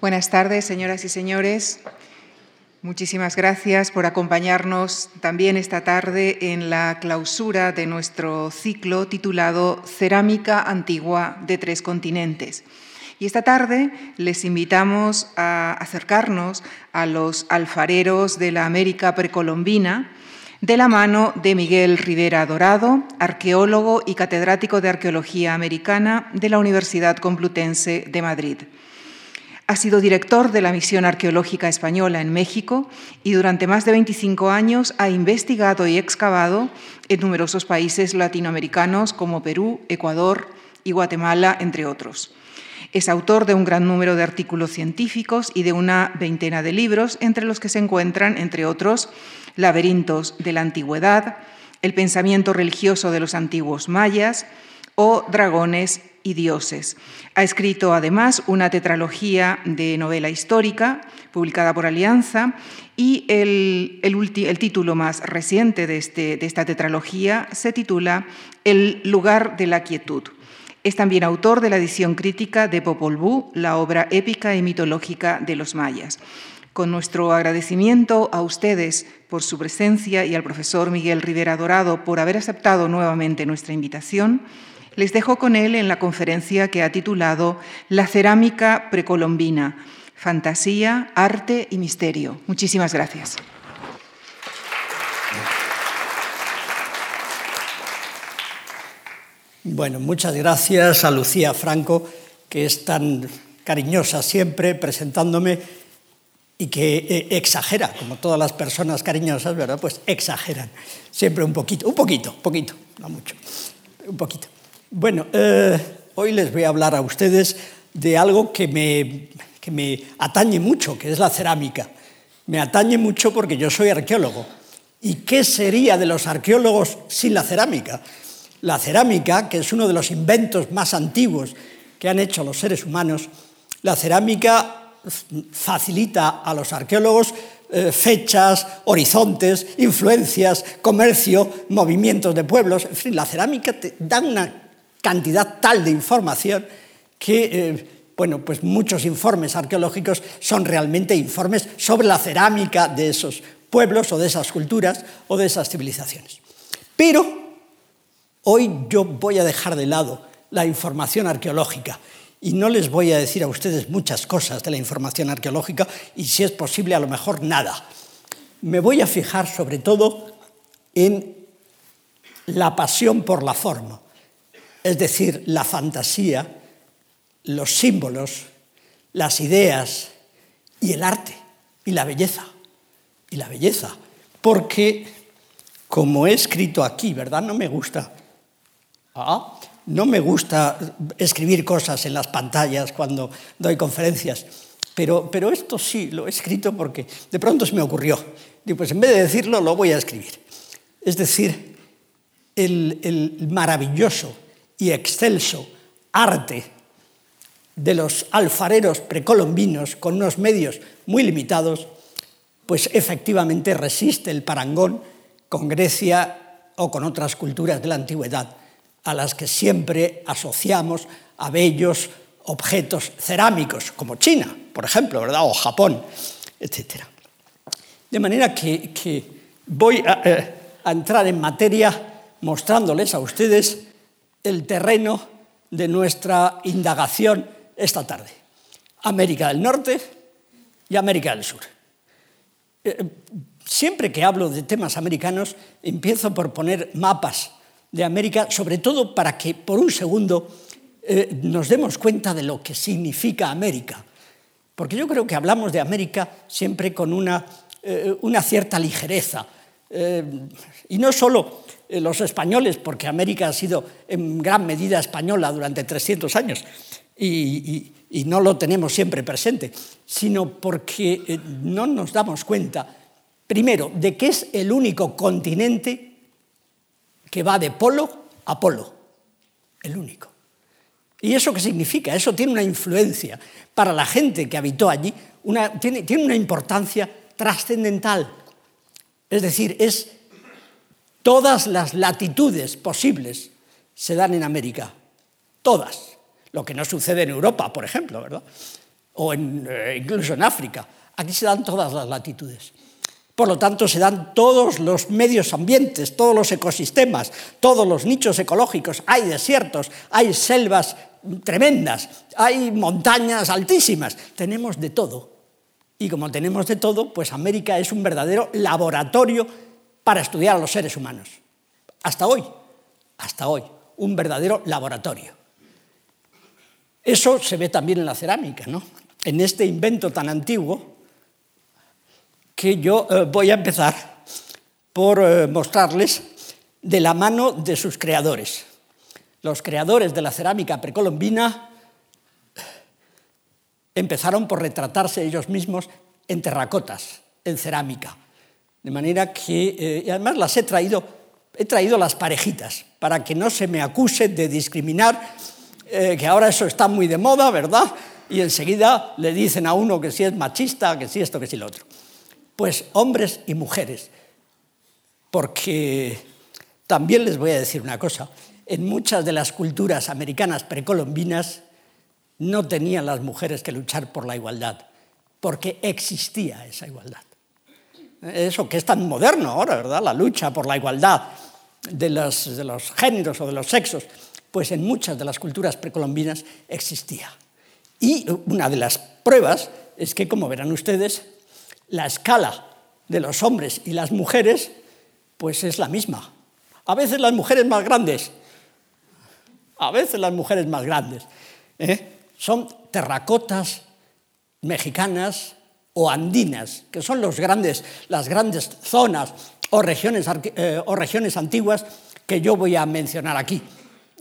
Buenas tardes, señoras y señores. Muchísimas gracias por acompañarnos también esta tarde en la clausura de nuestro ciclo titulado Cerámica Antigua de Tres Continentes. Y esta tarde les invitamos a acercarnos a los alfareros de la América precolombina de la mano de Miguel Rivera Dorado, arqueólogo y catedrático de Arqueología Americana de la Universidad Complutense de Madrid. Ha sido director de la Misión Arqueológica Española en México y durante más de 25 años ha investigado y excavado en numerosos países latinoamericanos como Perú, Ecuador y Guatemala, entre otros. Es autor de un gran número de artículos científicos y de una veintena de libros, entre los que se encuentran, entre otros, Laberintos de la Antigüedad, El pensamiento religioso de los antiguos mayas o Dragones y dioses. Ha escrito además una tetralogía de novela histórica publicada por Alianza y el, el, título más reciente de, este, de esta tetralogía se titula El lugar de la quietud. Es también autor de la edición crítica de Popol Vuh, la obra épica y mitológica de los mayas. Con nuestro agradecimiento a ustedes por su presencia y al profesor Miguel Rivera Dorado por haber aceptado nuevamente nuestra invitación, les dejo con él en la conferencia que ha titulado La cerámica precolombina, fantasía, arte y misterio. Muchísimas gracias. Bueno, muchas gracias a Lucía Franco, que es tan cariñosa siempre presentándome y que eh, exagera, como todas las personas cariñosas, ¿verdad? Pues exageran, siempre un poquito, un poquito, poquito, no mucho, un poquito. Bueno, eh, hoy les voy a hablar a ustedes de algo que me, que me atañe mucho, que es la cerámica. Me atañe mucho porque yo soy arqueólogo. ¿Y qué sería de los arqueólogos sin la cerámica? La cerámica, que es uno de los inventos más antiguos que han hecho los seres humanos, la cerámica facilita a los arqueólogos eh, fechas, horizontes, influencias, comercio, movimientos de pueblos. En fin, la cerámica te da una cantidad tal de información que, eh, bueno, pues muchos informes arqueológicos son realmente informes sobre la cerámica de esos pueblos o de esas culturas o de esas civilizaciones. Pero Hoy yo voy a dejar de lado la información arqueológica y no les voy a decir a ustedes muchas cosas de la información arqueológica y si es posible a lo mejor nada. Me voy a fijar sobre todo en la pasión por la forma, es decir, la fantasía, los símbolos, las ideas y el arte y la belleza. Y la belleza, porque como he escrito aquí, ¿verdad? No me gusta Ah, no me gusta escribir cosas en las pantallas cuando doy conferencias, pero, pero esto sí, lo he escrito porque de pronto se me ocurrió. Digo, pues en vez de decirlo, lo voy a escribir. Es decir, el, el maravilloso y excelso arte de los alfareros precolombinos con unos medios muy limitados, pues efectivamente resiste el parangón con Grecia o con otras culturas de la antigüedad a las que siempre asociamos a bellos objetos cerámicos, como China, por ejemplo, ¿verdad? o Japón, etc. De manera que, voy eh, a, entrar en materia mostrándoles a ustedes el terreno de nuestra indagación esta tarde. América del Norte y América del Sur. Eh, siempre que hablo de temas americanos, empiezo por poner mapas de América, sobre todo para que por un segundo eh, nos demos cuenta de lo que significa América. Porque yo creo que hablamos de América siempre con una, eh, una cierta ligereza. Eh, y no solo los españoles, porque América ha sido en gran medida española durante 300 años y, no lo tenemos siempre presente, sino porque no nos damos cuenta, primero, de que es el único continente que va de polo a polo, el único. ¿Y eso qué significa? Eso tiene una influencia para la gente que habitó allí, tiene una importancia trascendental. Es decir, es todas las latitudes posibles se dan en América, todas. Lo que no sucede en Europa, por ejemplo, ¿verdad? o eh, incluso en África. Aquí se dan todas las latitudes. Por lo tanto, se dan todos los medios ambientes, todos los ecosistemas, todos los nichos ecológicos. Hay desiertos, hay selvas tremendas, hay montañas altísimas. Tenemos de todo. Y como tenemos de todo, pues América es un verdadero laboratorio para estudiar a los seres humanos. Hasta hoy, hasta hoy, un verdadero laboratorio. Eso se ve también en la cerámica, ¿no? En este invento tan antiguo, que yo eh, voy a empezar por eh, mostrarles de la mano de sus creadores. Los creadores de la cerámica precolombina empezaron por retratarse ellos mismos en terracotas, en cerámica. De manera que, eh, y además las he traído, he traído las parejitas, para que no se me acuse de discriminar, que ahora eso está muy de moda, ¿verdad? Y enseguida le dicen a uno que si es machista, que si esto, que si lo otro. Pues hombres y mujeres, porque también les voy a decir una cosa, en muchas de las culturas americanas precolombinas no tenían las mujeres que luchar por la igualdad, porque existía esa igualdad. Eso que es tan moderno ahora, ¿verdad? La lucha por la igualdad de los, de los géneros o de los sexos, pues en muchas de las culturas precolombinas existía. Y una de las pruebas es que, como verán ustedes, la escala de los hombres y las mujeres, pues es la misma. A veces las mujeres más grandes, a veces las mujeres más grandes, ¿eh? Son terracotas mexicanas o andinas, que son los grandes, las grandes zonas o regiones, eh, o regiones antiguas que yo voy a mencionar aquí.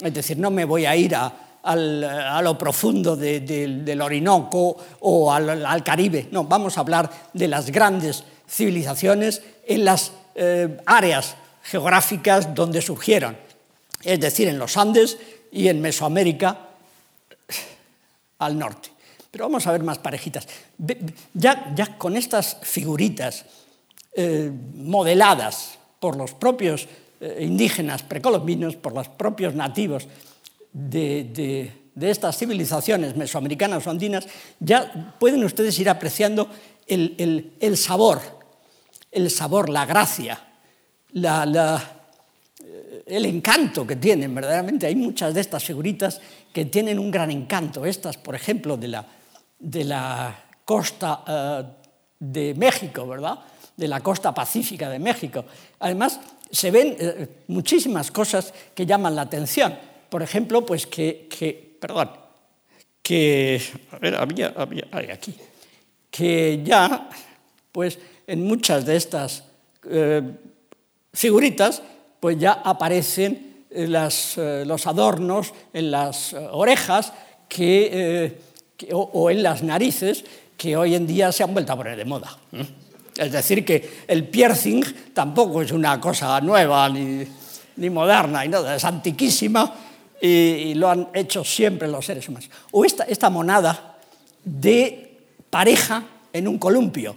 Es decir, no me voy a ir a, a lo profundo del Orinoco o al, Caribe. No, vamos a hablar de las grandes civilizaciones en las eh, áreas geográficas donde surgieron, es decir, en los Andes y en Mesoamérica al norte. Pero vamos a ver más parejitas. Ya, ya con estas figuritas eh, modeladas por los propios eh, indígenas precolombinos, por los propios nativos de, estas civilizaciones mesoamericanas o andinas, ya pueden ustedes ir apreciando el, sabor, el sabor, la gracia, el encanto que tienen, verdaderamente. Hay muchas de estas figuritas que tienen un gran encanto. Estas, por ejemplo, de la, de la costa eh, de México, ¿verdad? De la costa pacífica de México. Además, se ven eh, muchísimas cosas que llaman la atención por ejemplo, pues que, perdón, que, a ver, había, aquí, que ya, pues en muchas de estas eh, figuritas, pues ya aparecen eh, eh, los adornos en las orejas que, o, en las narices que hoy en día se han vuelto a poner de moda. Es decir, que el piercing tampoco es una cosa nueva ni, ni moderna, y nada, es antiquísima y, lo han hecho siempre los seres humanos. O esta, esta monada de pareja en un columpio.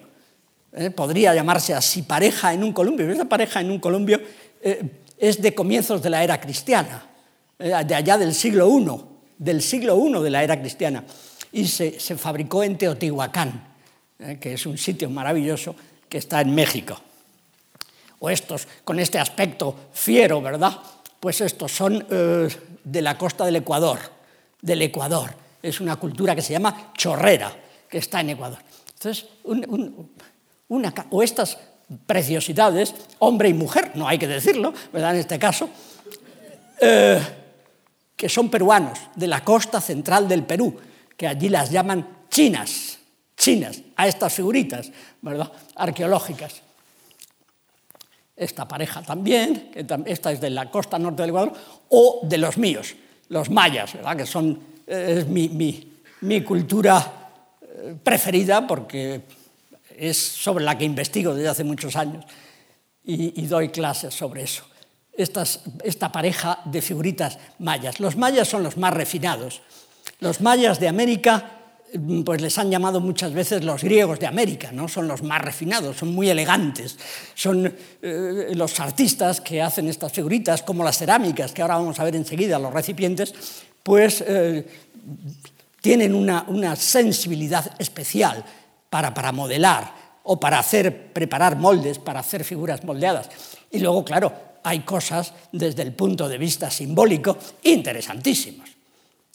¿eh? podría llamarse así, pareja en un columpio. Pareja en un columpio eh, es de comienzos de la era cristiana, eh, de allá del siglo I, del siglo I de la era cristiana. Y se, se fabricó en Teotihuacán, que es un sitio maravilloso que está en México. O estos, con este aspecto fiero, ¿verdad? Pues estos son de la costa del Ecuador, del Ecuador. Es una cultura que se llama chorrera, que está en Ecuador. Entonces, una, o estas preciosidades, hombre y mujer, no hay que decirlo, ¿verdad? En este caso, eh, que son peruanos, de la costa central del Perú, que allí las llaman chinas, chinas, a estas figuritas, ¿verdad? Arqueológicas esta pareja también, esta es de la costa norte del Ecuador, o de los míos, los mayas, ¿verdad? que son, eh, es mi, cultura eh, preferida porque es sobre la que investigo desde hace muchos años y, doy clases sobre eso. esta pareja de figuritas mayas. Los mayas son los más refinados. Los mayas de América Mm, pues les han llamado muchas veces los griegos de América, ¿no? son los más refinados, son muy elegantes, son eh, los artistas que hacen estas figuritas, como las cerámicas, que ahora vamos a ver enseguida, los recipientes, pues eh, tienen una, sensibilidad especial para, para modelar o para hacer, preparar moldes, para hacer figuras moldeadas. Y luego, claro, hay cosas desde el punto de vista simbólico interesantísimas.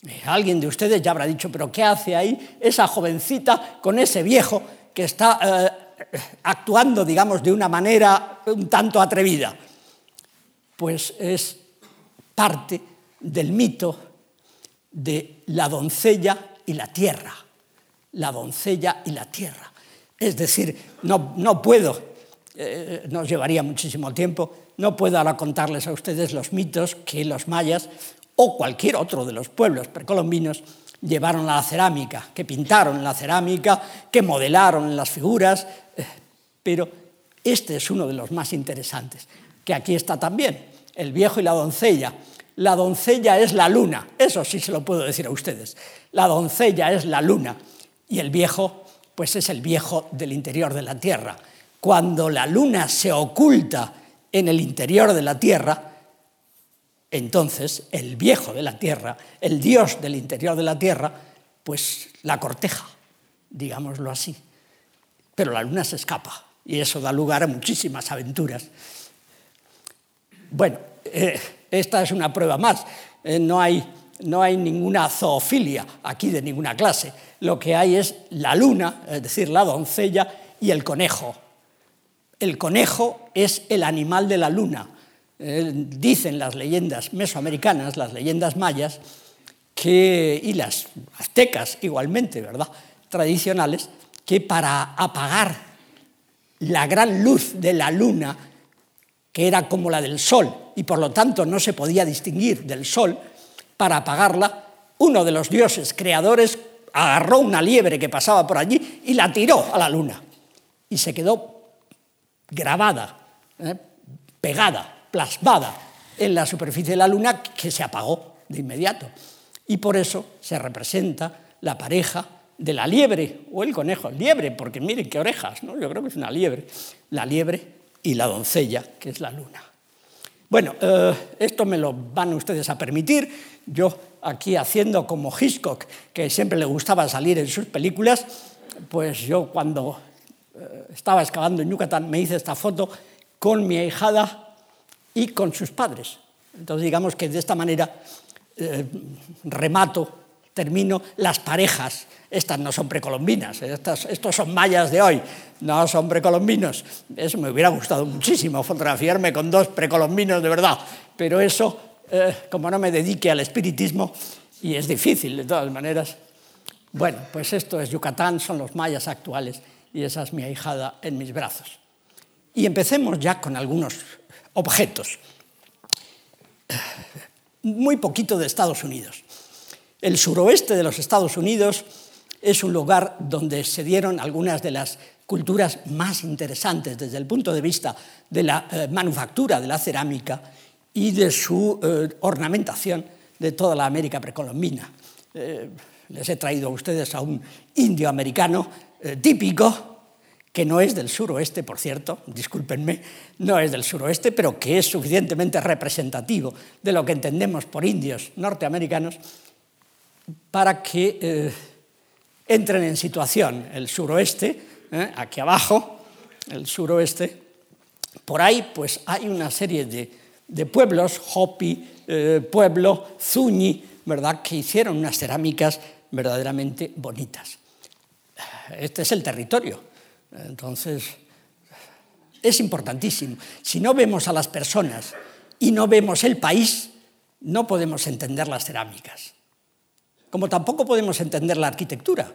Eh, alguien de ustedes ya habrá dicho, pero ¿qué hace ahí esa jovencita con ese viejo que está eh, actuando, digamos, de una manera un tanto atrevida? Pues es parte del mito de la doncella y la tierra. La doncella y la tierra. Es decir, no, no puedo, eh, nos llevaría muchísimo tiempo, no puedo ahora contarles a ustedes los mitos que los mayas o cualquier otro de los pueblos precolombinos llevaron a la cerámica, que pintaron la cerámica, que modelaron las figuras, eh, pero este es uno de los más interesantes, que aquí está también, el viejo y la doncella. La doncella es la luna, eso sí se lo puedo decir a ustedes. La doncella es la luna y el viejo pues es el viejo del interior de la Tierra. Cuando la luna se oculta en el interior de la Tierra, entonces el viejo de la Tierra, el Dios del interior de la Tierra, pues la corteja, digámoslo así. Pero la luna se escapa y eso da lugar a muchísimas aventuras. Bueno, eh, esta es una prueba más. Eh, no hay no hay ninguna zoofilia aquí de ninguna clase. Lo que hay es la luna, es decir, la doncella, y el conejo. El conejo es el animal de la luna. Eh, dicen las leyendas mesoamericanas, las leyendas mayas, que, y las aztecas igualmente, ¿verdad? Tradicionales, que para apagar la gran luz de la luna, que era como la del sol, y por lo tanto no se podía distinguir del sol, para apagarla, uno de los dioses creadores agarró una liebre que pasaba por allí y la tiró a la luna. Y se quedó grabada, ¿eh? pegada, plasmada en la superficie de la luna que se apagó de inmediato. Y por eso se representa la pareja de la liebre o el conejo, liebre, porque miren qué orejas, ¿no? yo creo que es una liebre, la liebre y la doncella, que es la luna. Bueno, eh, esto me lo van ustedes a permitir. Yo aquí haciendo como Hitchcock, que siempre le gustaba salir en sus películas, pues yo cuando eh, estaba excavando en Yucatán me hice esta foto con mi ahijada y con sus padres. Entonces digamos que de esta manera eh, remato termino las parejas. Estas no son precolombinas, estos son mayas de hoy, no son precolombinos. Eso me hubiera gustado muchísimo, fotografiarme con dos precolombinos de verdad, pero eso, eh, como no me dedique al espiritismo, y es difícil de todas maneras, bueno, pues esto es Yucatán, son los mayas actuales, y esa es mi ahijada en mis brazos. Y empecemos ya con algunos objetos. Muy poquito de Estados Unidos. El suroeste de los Estados Unidos es un lugar donde se dieron algunas de las culturas más interesantes desde el punto de vista de la eh, manufactura de la cerámica y de su eh, ornamentación de toda la América precolombina. Eh, les he traído a ustedes a un indio americano típico, que no es del suroeste, por cierto, discúlpenme, no es del suroeste, pero que es suficientemente representativo de lo que entendemos por indios norteamericanos para que eh, entren en situación el suroeste, eh, aquí abajo, el suroeste. Por ahí pues hay una serie de, pueblos, Hopi, eh, Pueblo, Zuñi, ¿verdad? que hicieron unas cerámicas verdaderamente bonitas. Este es el territorio. Entonces, es importantísimo. Si no vemos a las personas y no vemos el país, no podemos entender las cerámicas como tampoco podemos entender la arquitectura,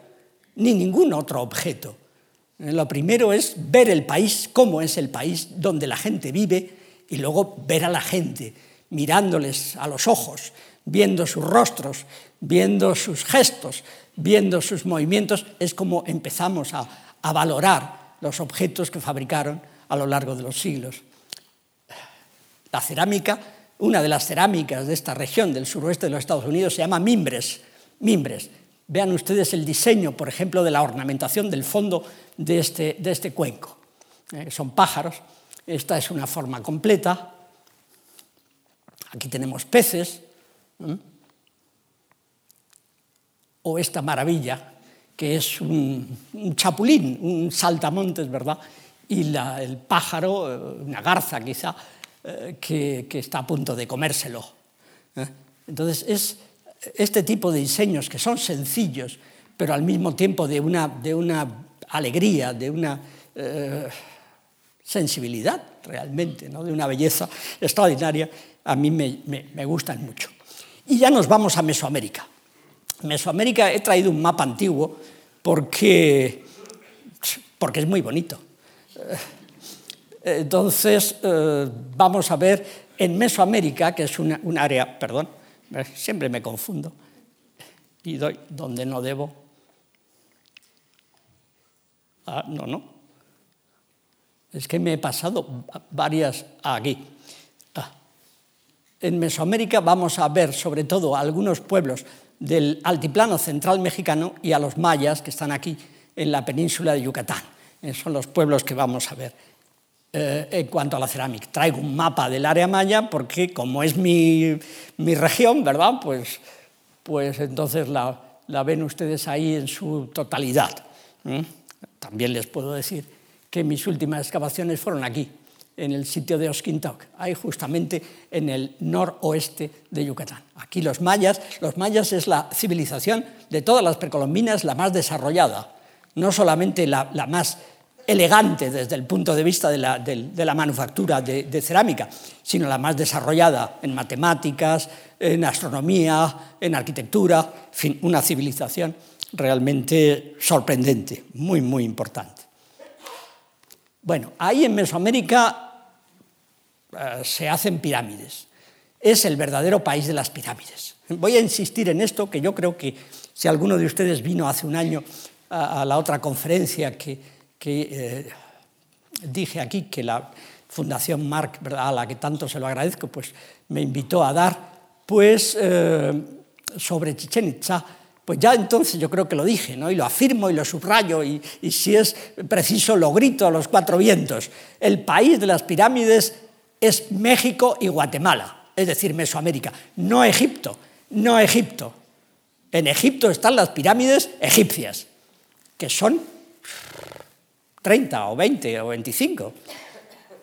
ni ningún otro objeto. Eh, lo primero es ver el país, cómo es el país donde la gente vive, y luego ver a la gente, mirándoles a los ojos, viendo sus rostros, viendo sus gestos, viendo sus movimientos, es como empezamos a, a valorar los objetos que fabricaron a lo largo de los siglos. La cerámica, una de las cerámicas de esta región del suroeste de los Estados Unidos se llama mimbres mimbres. Vean ustedes el diseño, por ejemplo, de la ornamentación del fondo de este, de este cuenco. Eh, son pájaros. Esta es una forma completa. Aquí tenemos peces. o esta maravilla, que es un, chapulín, un saltamontes, ¿verdad? Y el pájaro, eh, una garza quizá, eh, que, está a punto de comérselo. Entonces, es este tipo de diseños que son sencillos, pero al mismo tiempo de una, de una alegría, de una sensibilidad realmente, ¿no? de una belleza extraordinaria, a mí me, me gustan mucho. Y ya nos vamos a Mesoamérica. Mesoamérica he traído un mapa antiguo porque, porque es muy bonito. Entonces, eh, vamos a ver en Mesoamérica, que es un área, perdón, siempre me confundo, y doy donde no debo. Ah, no, no. Es que me he pasado varias aquí. Ah. En Mesoamérica vamos a ver sobre todo algunos pueblos del altiplano central mexicano y a los mayas que están aquí en la península de Yucatán. Son los pueblos que vamos a ver. Eh, en cuanto a la cerámica, traigo un mapa del área maya porque como es mi, mi región, ¿verdad? Pues, pues entonces la, la, ven ustedes ahí en su totalidad. También les puedo decir que mis últimas excavaciones fueron aquí, en el sitio de Osquintoc, ahí justamente en el noroeste de Yucatán. Aquí los mayas, los mayas es la civilización de todas las precolombinas la más desarrollada, no solamente la, más elegante desde el punto de vista de la, manufactura de, de, cerámica, sino la más desarrollada en matemáticas, en astronomía, en arquitectura, una civilización realmente sorprendente, muy, muy importante. Bueno, ahí en Mesoamérica eh, se hacen pirámides. Es el verdadero país de las pirámides. Voy a insistir en esto, que yo creo que si alguno de ustedes vino hace un año a, la otra conferencia que, eh, dije aquí, que la Fundación Marc, a la que tanto se lo agradezco, pues me invitó a dar, pues eh, sobre Chichen Itza, pues ya entonces yo creo que lo dije, ¿no? y lo afirmo y lo subrayo, y, si es preciso lo grito a los cuatro vientos. El país de las pirámides es México y Guatemala, es decir, Mesoamérica, no Egipto, no Egipto. En Egipto están las pirámides egipcias, que son 30 o 20 o 25.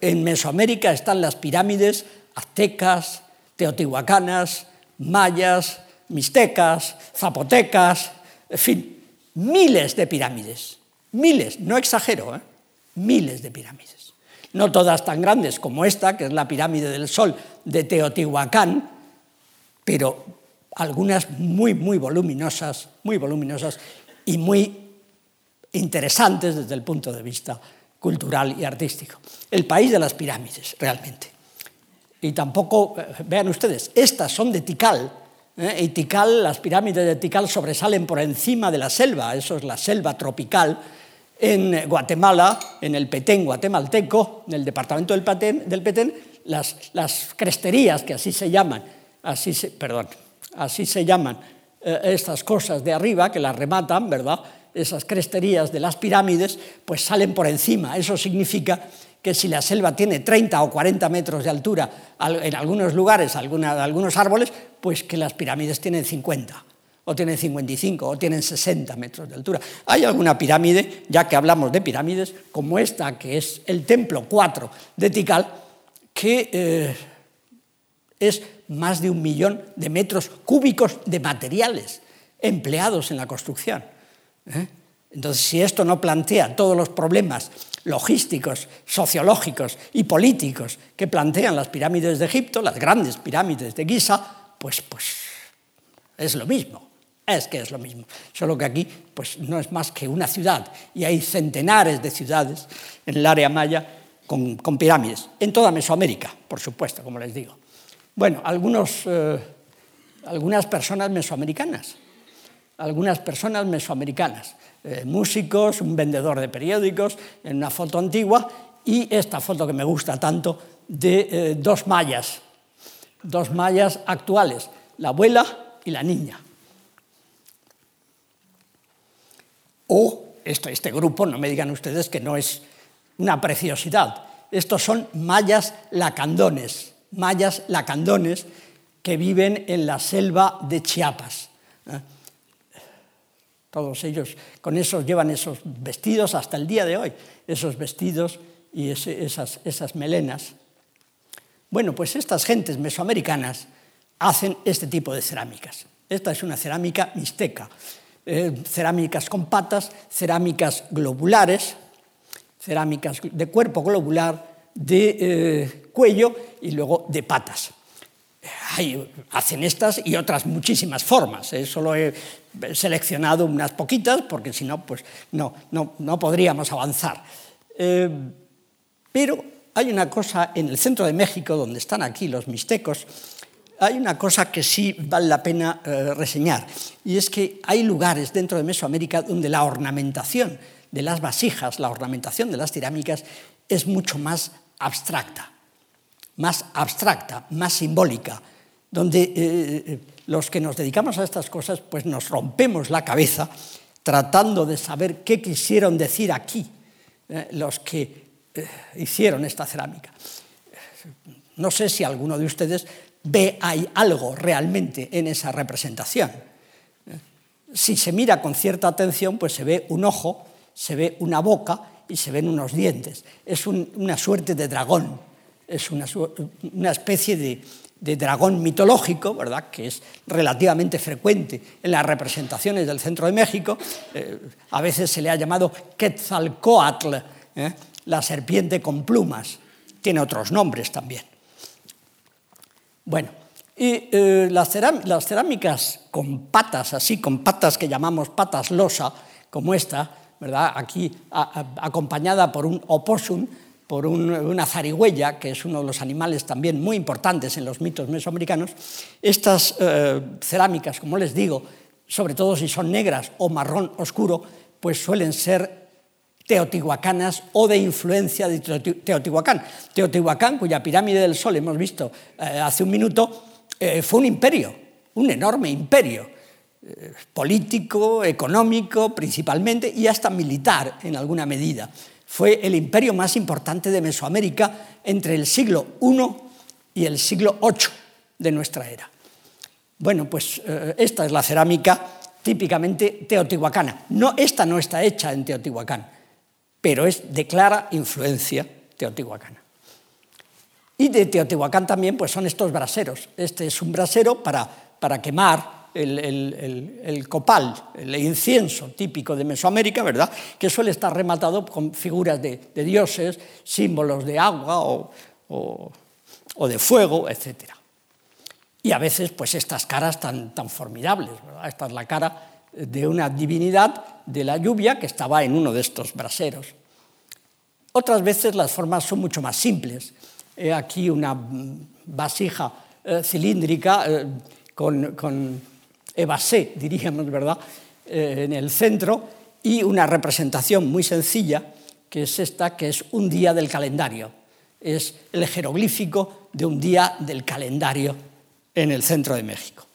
En Mesoamérica están las pirámides aztecas, teotihuacanas, mayas, mixtecas, zapotecas, en fin, miles de pirámides, miles, no exagero, ¿eh? miles de pirámides. No todas tan grandes como esta, que es la pirámide del Sol de Teotihuacán, pero algunas muy, muy voluminosas, muy voluminosas y muy interesantes desde el punto de vista cultural y artístico. El país de las pirámides, realmente. Y tampoco, eh, vean ustedes, estas son de Tikal, ¿eh? Tikal, las pirámides de Tikal sobresalen por encima de la selva, eso es la selva tropical. En Guatemala, en el Petén guatemalteco, en el departamento del Petén, las, cresterías, que así se llaman, así se, perdón, así se llaman eh, estas cosas de arriba, que las rematan, ¿verdad? Esas cresterías de las pirámides, pues salen por encima. Eso significa que si la selva tiene 30 o 40 metros de altura en algunos lugares, algunos árboles, pues que las pirámides tienen 50, o tienen 55, o tienen 60 metros de altura. Hay alguna pirámide, ya que hablamos de pirámides, como esta, que es el templo 4 de Tikal, que eh, es más de un millón de metros cúbicos de materiales empleados en la construcción. ¿Eh? Entonces, si esto no plantea todos los problemas logísticos, sociológicos y políticos que plantean las pirámides de Egipto, las grandes pirámides de Giza, pues, pues es lo mismo, es que es lo mismo. Solo que aquí pues, no es más que una ciudad y hay centenares de ciudades en el área maya con, pirámides, en toda Mesoamérica, por supuesto, como les digo. Bueno, algunos, eh, algunas personas mesoamericanas, algunas personas mesoamericanas eh, músicos, un vendedor de periódicos, en una foto antigua, y esta foto que me gusta tanto de eh, dos mayas, dos mayas actuales, la abuela y la niña. O este, este grupo, no me digan ustedes que no es una preciosidad, estos son mayas lacandones, mayas lacandones que viven en la selva de Chiapas. ¿eh? Todos ellos con esos llevan esos vestidos hasta el día de hoy, esos vestidos y esas, esas melenas. Bueno, pues estas gentes mesoamericanas hacen este tipo de cerámicas. Esta es una cerámica mixteca, eh, cerámicas con patas, cerámicas globulares, cerámicas de cuerpo globular, de eh, cuello y luego de patas. Hacen estas y otras muchísimas formas. ¿eh? Solo he seleccionado unas poquitas porque si no, pues no, no, no podríamos avanzar. pero hay una cosa en el centro de México, donde están aquí los mixtecos, hay una cosa que sí vale la pena eh, reseñar, y es que hay lugares dentro de Mesoamérica donde la ornamentación de las vasijas, la ornamentación de las cerámicas, es mucho más abstracta, más abstracta, más simbólica, donde eh, eh, los que nos dedicamos a estas cosas pues nos rompemos la cabeza tratando de saber qué quisieron decir aquí los que hicieron esta cerámica. No sé si alguno de ustedes ve hay algo realmente en esa representación. Si se mira con cierta atención, pues se ve un ojo, se ve una boca y se ven unos dientes. Es una suerte de dragón, es una, especie de, dragón mitológico, ¿verdad? que es relativamente frecuente en las representaciones del centro de México. Eh, a veces se le ha llamado Quetzalcoatl, ¿eh? la serpiente con plumas. Tiene otros nombres también. Bueno, y eh, las, cerámicas con patas, así, con patas que llamamos patas losa, como esta, ¿verdad? aquí acompañada por un opossum, por una zarigüeya, que es uno de los animales también muy importantes en los mitos mesoamericanos, estas eh, cerámicas, como les digo, sobre todo si son negras o marrón oscuro, pues suelen ser teotihuacanas o de influencia de Teotihuacán. Teotihuacán, cuya pirámide del Sol hemos visto eh, hace un minuto, eh, fue un imperio, un enorme imperio, político, económico principalmente y hasta militar en alguna medida. Fue el imperio más importante de Mesoamérica entre el siglo I y el siglo VIII de nuestra era. Bueno, pues esta es la cerámica típicamente teotihuacana. No, esta no está hecha en Teotihuacán pero es de clara influencia teotihuacana. Y de Teotihuacán también pues son estos braseros. Este es un brasero para, para quemar el, copal, el incienso típico de Mesoamérica, ¿verdad? Que suele estar rematado con figuras de, dioses, símbolos de agua o, de fuego, etc. Y a veces, pues estas caras tan, formidables. Esta es la cara de una divinidad de la lluvia que estaba en uno de estos braseros. Otras veces las formas son mucho más simples. He aquí una vasija eh, cilíndrica eh, con evasé, diríamos, ¿verdad?, eh, en el centro y una representación muy sencilla, que es esta, que es un día del calendario. Es el jeroglífico de un día del calendario en el centro de México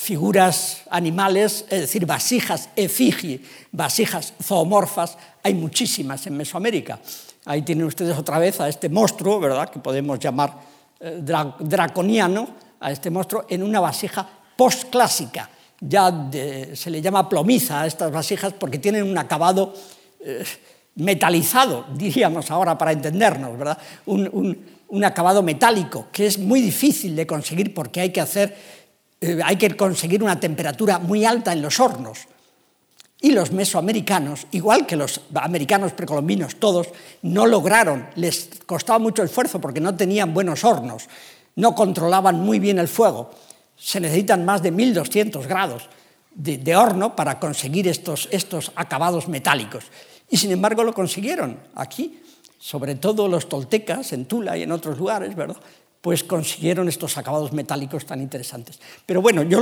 figuras animales, es decir, vasijas efigie, vasijas zoomorfas, hay muchísimas en Mesoamérica. Ahí tienen ustedes otra vez a este monstruo, ¿verdad?, que podemos llamar eh, draconiano, a este monstruo en una vasija postclásica. Ya se le llama plomiza a estas vasijas porque tienen un acabado eh, metalizado, diríamos ahora para entendernos, ¿verdad? un acabado metálico que es muy difícil de conseguir porque hay que hacer eh, hay que conseguir una temperatura muy alta en los hornos. Y los mesoamericanos, igual que los americanos precolombinos todos, no lograron, les costaba mucho esfuerzo porque no tenían buenos hornos, no controlaban muy bien el fuego. Se necesitan más de 1200 grados de, horno para conseguir estos, estos acabados metálicos. Y sin embargo lo consiguieron aquí, sobre todo los toltecas en Tula y en otros lugares, ¿verdad? pues consiguieron estos acabados metálicos tan interesantes. Pero bueno, yo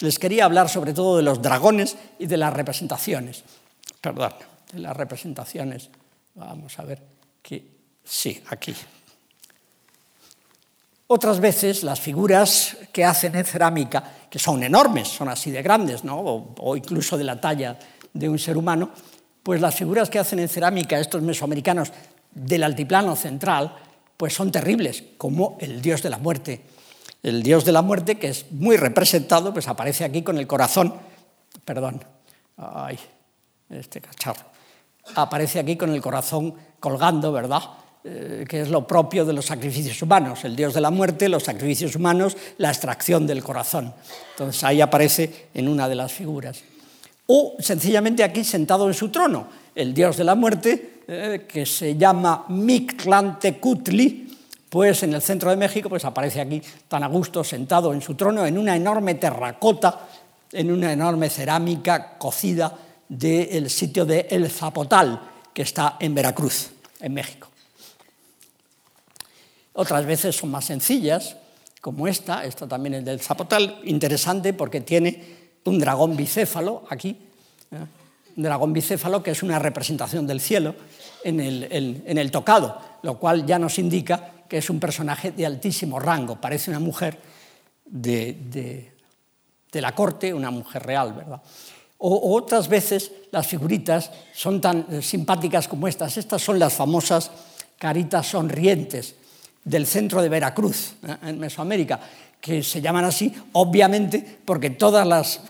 les quería hablar sobre todo de los dragones y de las representaciones. Perdón, de las representaciones. Vamos a ver que sí, aquí. Otras veces las figuras que hacen en cerámica, que son enormes, son así de grandes, o, o incluso de la talla de un ser humano, pues las figuras que hacen en cerámica estos mesoamericanos del altiplano central, pues son terribles, como el dios de la muerte, El dios de la muerte, que es muy representado, pues aparece aquí con el corazón, perdón, ay, este cacharro, aparece aquí con el corazón colgando, ¿verdad? Eh, que es lo propio de los sacrificios humanos, el dios de la muerte, los sacrificios humanos, la extracción del corazón. Entonces ahí aparece en una de las figuras. O sencillamente aquí sentado en su trono, el dios de la muerte, eh, que se llama Mictlantecutli, pues en el centro de México pues aparece aquí tan a gusto sentado en su trono en una enorme terracota, en una enorme cerámica cocida del sitio de El Zapotal, que está en Veracruz, en México. Otras veces son más sencillas, como esta, esta también es del Zapotal, interesante porque tiene un dragón bicéfalo aquí, ¿eh? un dragón bicéfalo que es una representación del cielo en el, tocado, lo cual ya nos indica que es un personaje de altísimo rango, parece una mujer de, la corte, una mujer real, ¿verdad? O, otras veces las figuritas son tan simpáticas como estas. Estas son las famosas caritas sonrientes del centro de Veracruz, ¿eh? en Mesoamérica, que se llaman así, obviamente, porque todas las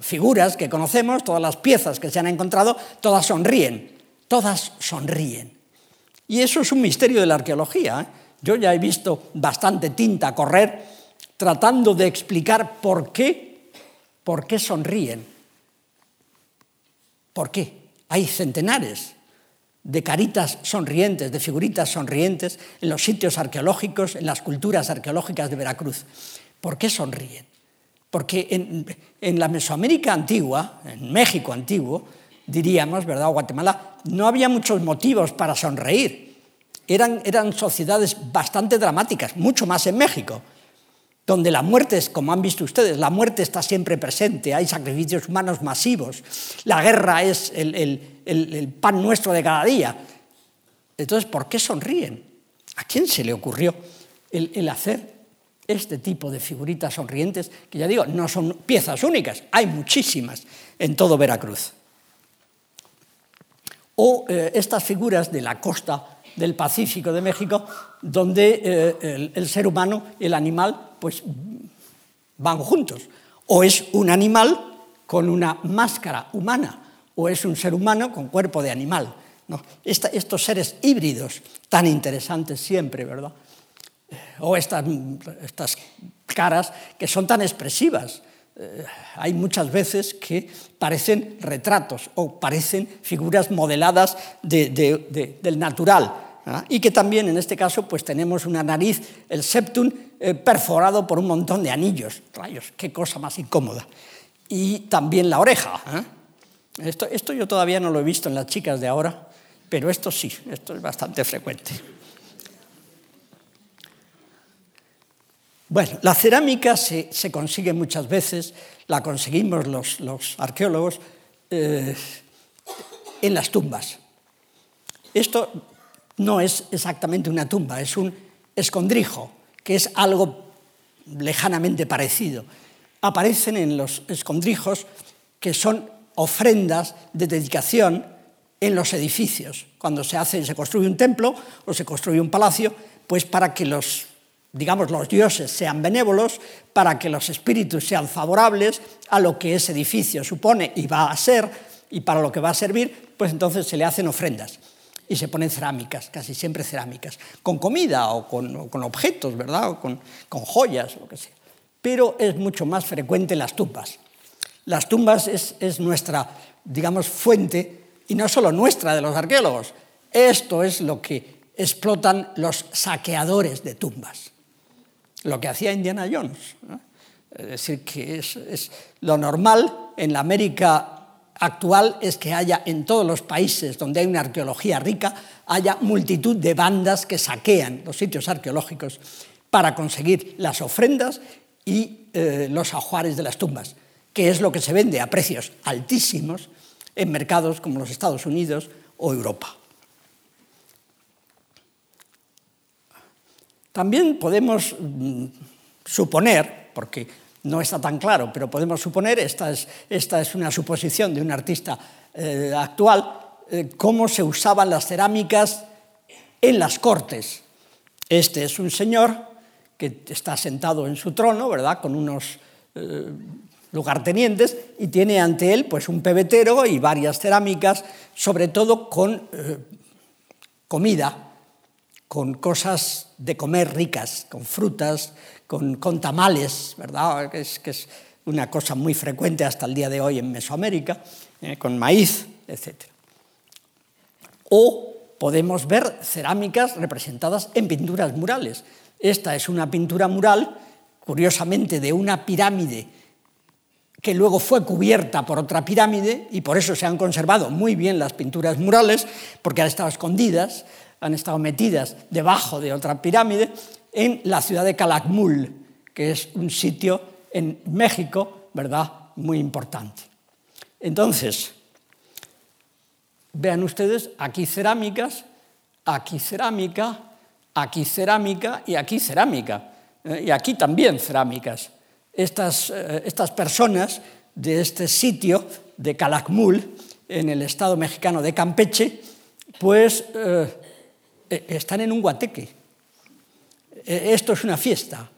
figuras que conocemos, todas las piezas que se han encontrado, todas sonríen, todas sonríen. Y eso es un misterio de la arqueología. ¿eh? Yo ya he visto bastante tinta correr tratando de explicar por qué, por qué sonríen. ¿Por qué? Hay centenares de caritas sonrientes, de figuritas sonrientes en los sitios arqueológicos, en las culturas arqueológicas de Veracruz. ¿Por qué sonríen? Porque en, la Mesoamérica antigua, en México antiguo, diríamos, ¿verdad? Guatemala, no había muchos motivos para sonreír. Eran, eran sociedades bastante dramáticas, mucho más en México, donde la muerte, es, como han visto ustedes, la muerte está siempre presente, hay sacrificios humanos masivos, la guerra es el, pan nuestro de cada día. Entonces, ¿por qué sonríen? ¿A quién se le ocurrió el hacer este tipo de figuritas sonrientes, que ya digo, no son piezas únicas, hay muchísimas en todo Veracruz o eh, estas figuras de la costa del Pacífico de México, donde eh, el, ser humano y el animal pues, van juntos. O es un animal con una máscara humana, o es un ser humano con cuerpo de animal. estos seres híbridos tan interesantes siempre, ¿verdad? O estas, estas caras que son tan expresivas eh, hay muchas veces que parecen retratos o parecen figuras modeladas del natural. Y que también en este caso pues tenemos una nariz, el septum, eh, perforado por un montón de anillos. Rayos, qué cosa más incómoda. Y también la oreja. ¿eh? Esto, esto yo todavía no lo he visto en las chicas de ahora, pero esto sí, esto es bastante frecuente. Bueno, la cerámica se, consigue muchas veces, la conseguimos los, arqueólogos eh, en las tumbas. Esto no es exactamente una tumba, es un escondrijo, que es algo lejanamente parecido. Aparecen en los escondrijos que son ofrendas de dedicación en los edificios. Cuando se hace, se construye un templo o se construye un palacio, pues para que los digamos, los dioses sean benévolos, para que los espíritus sean favorables a lo que ese edificio supone y va a ser, y para lo que va a servir, pues entonces se le hacen ofrendas y se ponen cerámicas, casi siempre cerámicas, con comida o con, objetos, ¿verdad? O con, joyas, lo que sea. Pero es mucho más frecuente en las tumbas. Las tumbas es, es nuestra, digamos, fuente, y no solo nuestra, de los arqueólogos. Esto es lo que explotan los saqueadores de tumbas lo que hacía Indiana Jones. Es decir, que es, lo normal en la América actual es que haya en todos los países donde hay una arqueología rica, haya multitud de bandas que saquean los sitios arqueológicos para conseguir las ofrendas y eh, los ajuares de las tumbas, que es lo que se vende a precios altísimos en mercados como los Estados Unidos o Europa. También podemos mm, suponer, porque no está tan claro, pero podemos suponer, esta es, una suposición de un artista eh, actual, eh, cómo se usaban las cerámicas en las cortes. Este es un señor que está sentado en su trono, ¿verdad? Con unos eh, lugartenientes y tiene ante él pues un pebetero y varias cerámicas, sobre todo con comida, con cosas de comer ricas, con frutas, con, tamales, ¿verdad? Que es, una cosa muy frecuente hasta el día de hoy en Mesoamérica, eh, con maíz, etc. O podemos ver cerámicas representadas en pinturas murales. Esta es una pintura mural, curiosamente, de una pirámide que luego fue cubierta por otra pirámide y por eso se han conservado muy bien las pinturas murales, porque han estado escondidas, han estado metidas debajo de otra pirámide, en la ciudad de Calakmul, que es un sitio en México, ¿verdad?, muy importante. Entonces, vean ustedes, aquí cerámicas, aquí cerámica, aquí cerámica y aquí cerámica. Eh, y aquí también cerámicas. Estas, eh, estas personas de este sitio de Calakmul, en el estado mexicano de Campeche, pues eh, están en un guateque. Esto es una fiesta,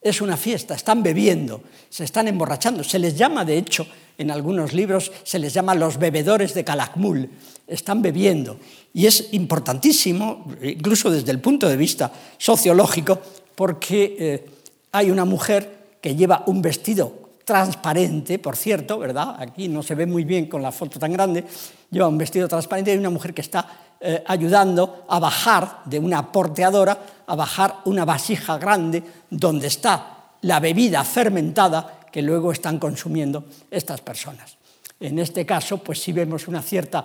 es una fiesta, están bebiendo, se están emborrachando. Se les llama, de hecho, en algunos libros, se les llama los bebedores de Calakmul, están bebiendo. Y es importantísimo, incluso desde el punto de vista sociológico, porque hay una mujer que lleva un vestido transparente, por cierto, ¿verdad? Aquí no se ve muy bien con la foto tan grande, lleva un vestido transparente y hay una mujer que está eh, ayudando a bajar de una porteadora, a bajar una vasija grande donde está la bebida fermentada que luego están consumiendo estas personas. En este caso, pues sí vemos una cierta,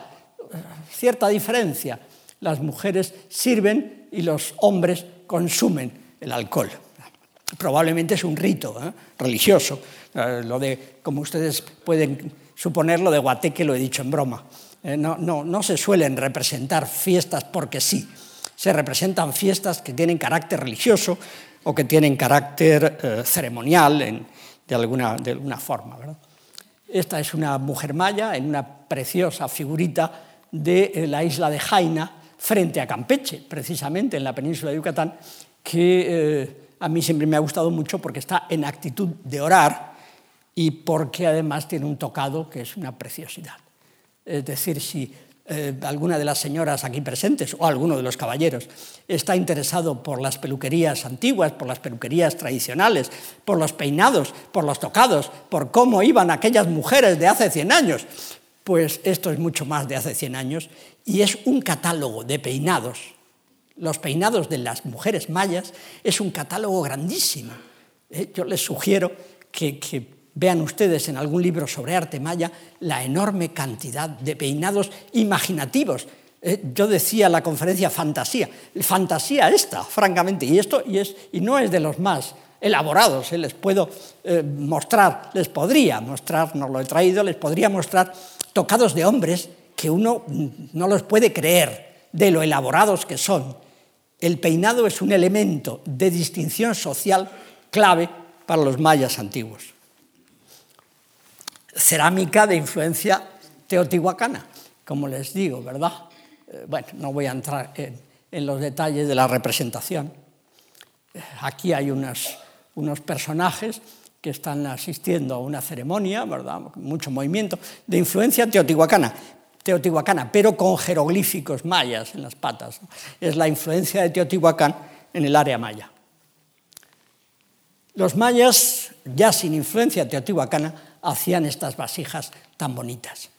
cierta diferencia. Las mujeres sirven y los hombres consumen el alcohol probablemente es un rito ¿eh? religioso. Eh, lo de, como ustedes pueden suponer, lo de Guateque lo he dicho en broma. Eh, no, se suelen representar fiestas porque sí. Se representan fiestas que tienen carácter religioso o que tienen carácter ceremonial en, de, alguna, forma. Esta es una mujer maya en una preciosa figurita de la isla de Jaina frente a Campeche, precisamente en la península de Yucatán, que a mí siempre me ha gustado mucho porque está en actitud de orar y porque además tiene un tocado que es una preciosidad. Es decir, si eh, alguna de las señoras aquí presentes o alguno de los caballeros está interesado por las peluquerías antiguas, por las peluquerías tradicionales, por los peinados, por los tocados, por cómo iban aquellas mujeres de hace 100 años, pues esto es mucho más de hace 100 años y es un catálogo de peinados los peinados de las mujeres mayas, es un catálogo grandísimo. ¿eh? Yo les sugiero que, vean ustedes en algún libro sobre arte maya la enorme cantidad de peinados imaginativos. ¿eh? Yo decía en la conferencia fantasía, fantasía esta, francamente, y esto y, es, y no es de los más elaborados, ¿eh? les puedo mostrar, les podría mostrar, no lo he traído, les podría mostrar tocados de hombres que uno no los puede creer de lo elaborados que son el peinado es un elemento de distinción social clave para los mayas antiguos. Cerámica de influencia teotihuacana, como les digo, ¿verdad? Eh, bueno, no voy a entrar en, los detalles de la representación. Aquí hay unos, unos personajes que están asistiendo a una ceremonia, ¿verdad? Mucho movimiento, de influencia teotihuacana teotihuacana, pero con jeroglíficos mayas en las patas. Es la influencia de Teotihuacán en el área maya. Los mayas, ya sin influencia teotihuacana, hacían estas vasijas tan bonitas.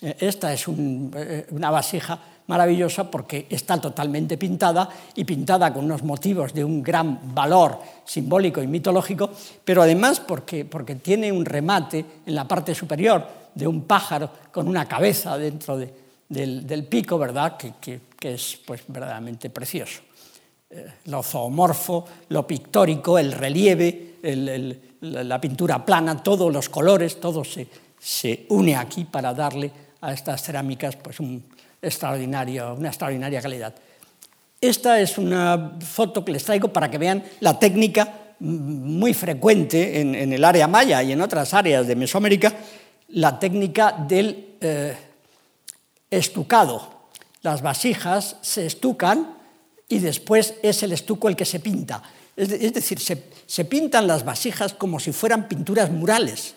Eh, esta es eh, una vasija maravillosa porque está totalmente pintada y pintada con unos motivos de un gran valor simbólico y mitológico, pero además porque, porque tiene un remate en la parte superior de un pájaro con una cabeza dentro del, pico, ¿verdad? Que, es pues, verdaderamente precioso. Eh, lo zoomorfo, lo pictórico, el relieve, la pintura plana, todos los colores, todo se, se, une aquí para darle a estas cerámicas pues, un extraordinario, una extraordinaria calidad. Esta es una foto que les traigo para que vean la técnica muy frecuente en, en el área maya y en otras áreas de Mesoamérica la técnica del eh, estucado. Las vasijas se estucan y después es el estuco el que se pinta. Es, decir, se, pintan las vasijas como si fueran pinturas murales,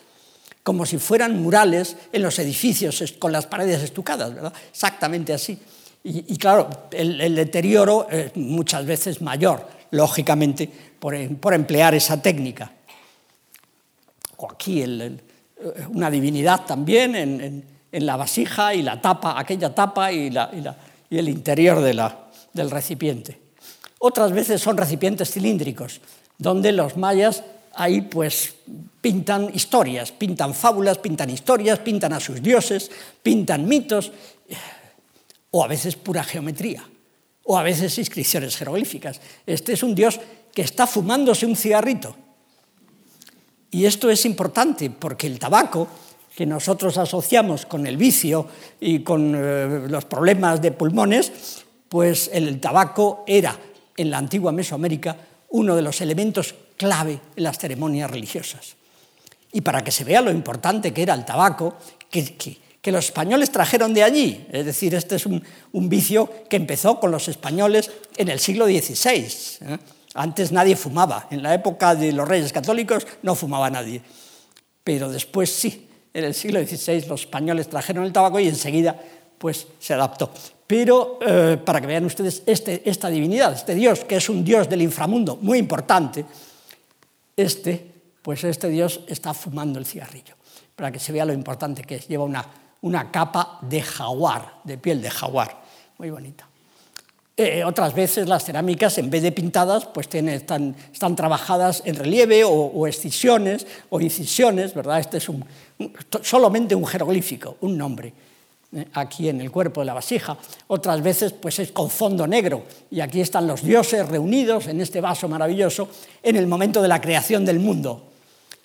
como si fueran murales en los edificios con las paredes estucadas, ¿verdad? Exactamente así. Y, claro, el, deterioro es muchas veces mayor, lógicamente, por, emplear esa técnica. O aquí una divinidad también en, la vasija y la tapa, aquella tapa y, el interior del recipiente. Otras veces son recipientes cilíndricos, donde los mayas ahí pues pintan historias, pintan fábulas, pintan historias, pintan a sus dioses, pintan mitos, o a veces pura geometría, o a veces inscripciones jeroglíficas. Este es un dios que está fumándose un cigarrito. Y esto es importante porque el tabaco, que nosotros asociamos con el vicio y con eh, los problemas de pulmones, pues el tabaco era en la antigua Mesoamérica uno de los elementos clave en las ceremonias religiosas. Y para que se vea lo importante que era el tabaco, que, los españoles trajeron de allí, es decir, este es un, vicio que empezó con los españoles en el siglo XVI. ¿eh? Antes nadie fumaba, en la época de los reyes católicos no fumaba nadie, pero después sí, en el siglo XVI los españoles trajeron el tabaco y enseguida pues se adaptó. Pero eh, para que vean ustedes este, esta divinidad, este Dios, que es un Dios del inframundo muy importante, este, pues este Dios está fumando el cigarrillo, para que se vea lo importante que es. Lleva una, una capa de jaguar, de piel de jaguar, muy bonita. Eh, otras veces las cerámicas, en vez de pintadas, pues tienen, están, están, trabajadas en relieve o, o, excisiones o incisiones, ¿verdad? Este es un, solamente un jeroglífico, un nombre. Eh, aquí en el cuerpo de la vasija, otras veces pues es con fondo negro y aquí están los dioses reunidos en este vaso maravilloso en el momento de la creación del mundo.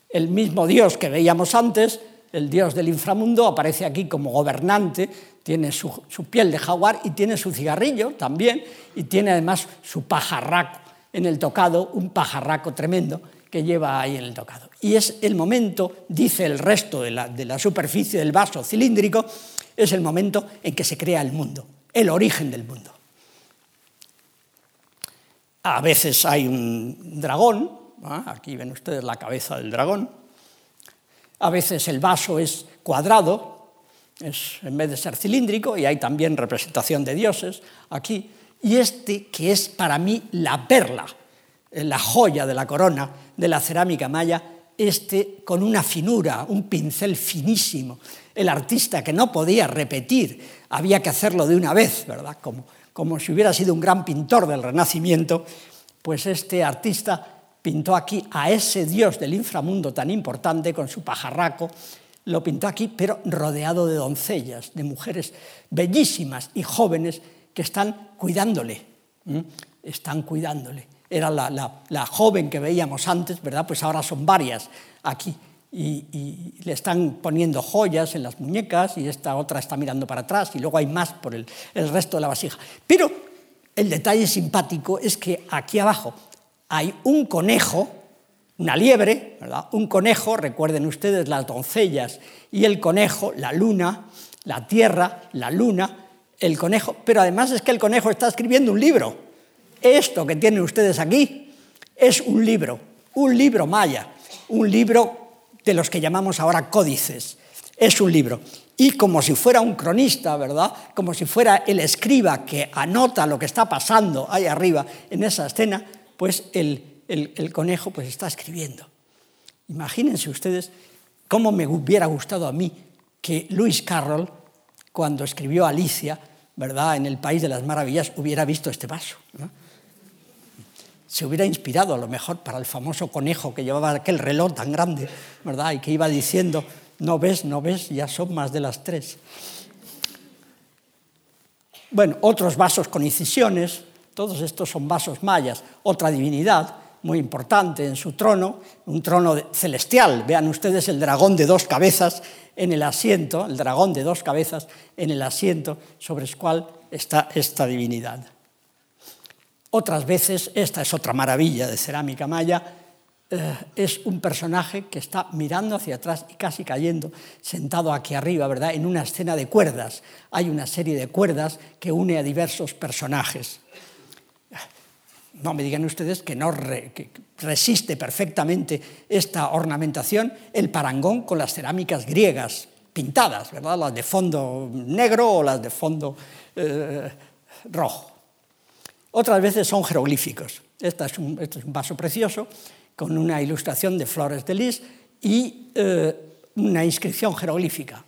El mismo Dios que veíamos antes, el Dios del inframundo, aparece aquí como gobernante, tiene su, piel de jaguar y tiene su cigarrillo también y tiene además su pajarraco en el tocado, un pajarraco tremendo que lleva ahí en el tocado. Y es el momento, dice el resto de la superficie del vaso cilíndrico, es el momento en que se crea el mundo, el origen del mundo. A veces hay un dragón, aquí ven ustedes la cabeza del dragón, a veces el vaso es cuadrado, es, en vez de ser cilíndrico, y hay también representación de dioses aquí, y este que es para mí la perla, la joya de la corona de la cerámica maya, este con una finura, un pincel finísimo, el artista que no podía repetir, había que hacerlo de una vez, ¿verdad? Como, como si hubiera sido un gran pintor del Renacimiento, pues este artista pintó aquí a ese dios del inframundo tan importante con su pajarraco, lo pintó aquí, pero rodeado de doncellas, de mujeres bellísimas y jóvenes que están cuidándole, están cuidándole. Era la, la joven que veíamos antes, ¿verdad? Pues ahora son varias aquí y, le están poniendo joyas en las muñecas y esta otra está mirando para atrás y luego hay más por el, resto de la vasija. Pero el detalle simpático es que aquí abajo hay un conejo, una liebre, un conejo, recuerden ustedes las doncellas y el conejo, la luna, la tierra, la luna, el conejo, pero además es que el conejo está escribiendo un libro. Esto que tienen ustedes aquí es un libro, un libro maya, un libro de los que llamamos ahora códices. Es un libro. Y como si fuera un cronista, ¿verdad? Como si fuera el escriba que anota lo que está pasando ahí arriba en esa escena, pues el, el, conejo pues está escribiendo. Imagínense ustedes cómo me hubiera gustado a mí que Lewis Carroll, cuando escribió Alicia, ¿verdad? En el País de las Maravillas, hubiera visto este paso. ¿no? Se hubiera inspirado a lo mejor para el famoso conejo que llevaba aquel reloj tan grande, ¿verdad? Y que iba diciendo, no ves, no ves, ya son más de las tres. Bueno, otros vasos con incisiones, todos estos son vasos mayas, otra divinidad muy importante en su trono, un trono celestial. Vean ustedes el dragón de dos cabezas en el asiento, el dragón de dos cabezas en el asiento sobre el cual está esta divinidad. Otras veces, esta es otra maravilla de cerámica maya, eh, es un personaje que está mirando hacia atrás y casi cayendo, sentado aquí arriba, ¿verdad? En una escena de cuerdas. Hay una serie de cuerdas que une a diversos personajes. no me digan ustedes que no resiste perfectamente esta ornamentación el parangón con las cerámicas griegas pintadas, ¿verdad? Las de fondo negro o las de fondo eh, rojo. Otras veces son jeroglíficos. Este es, un, vaso precioso con una ilustración de flores de lis y eh, una inscripción jeroglífica.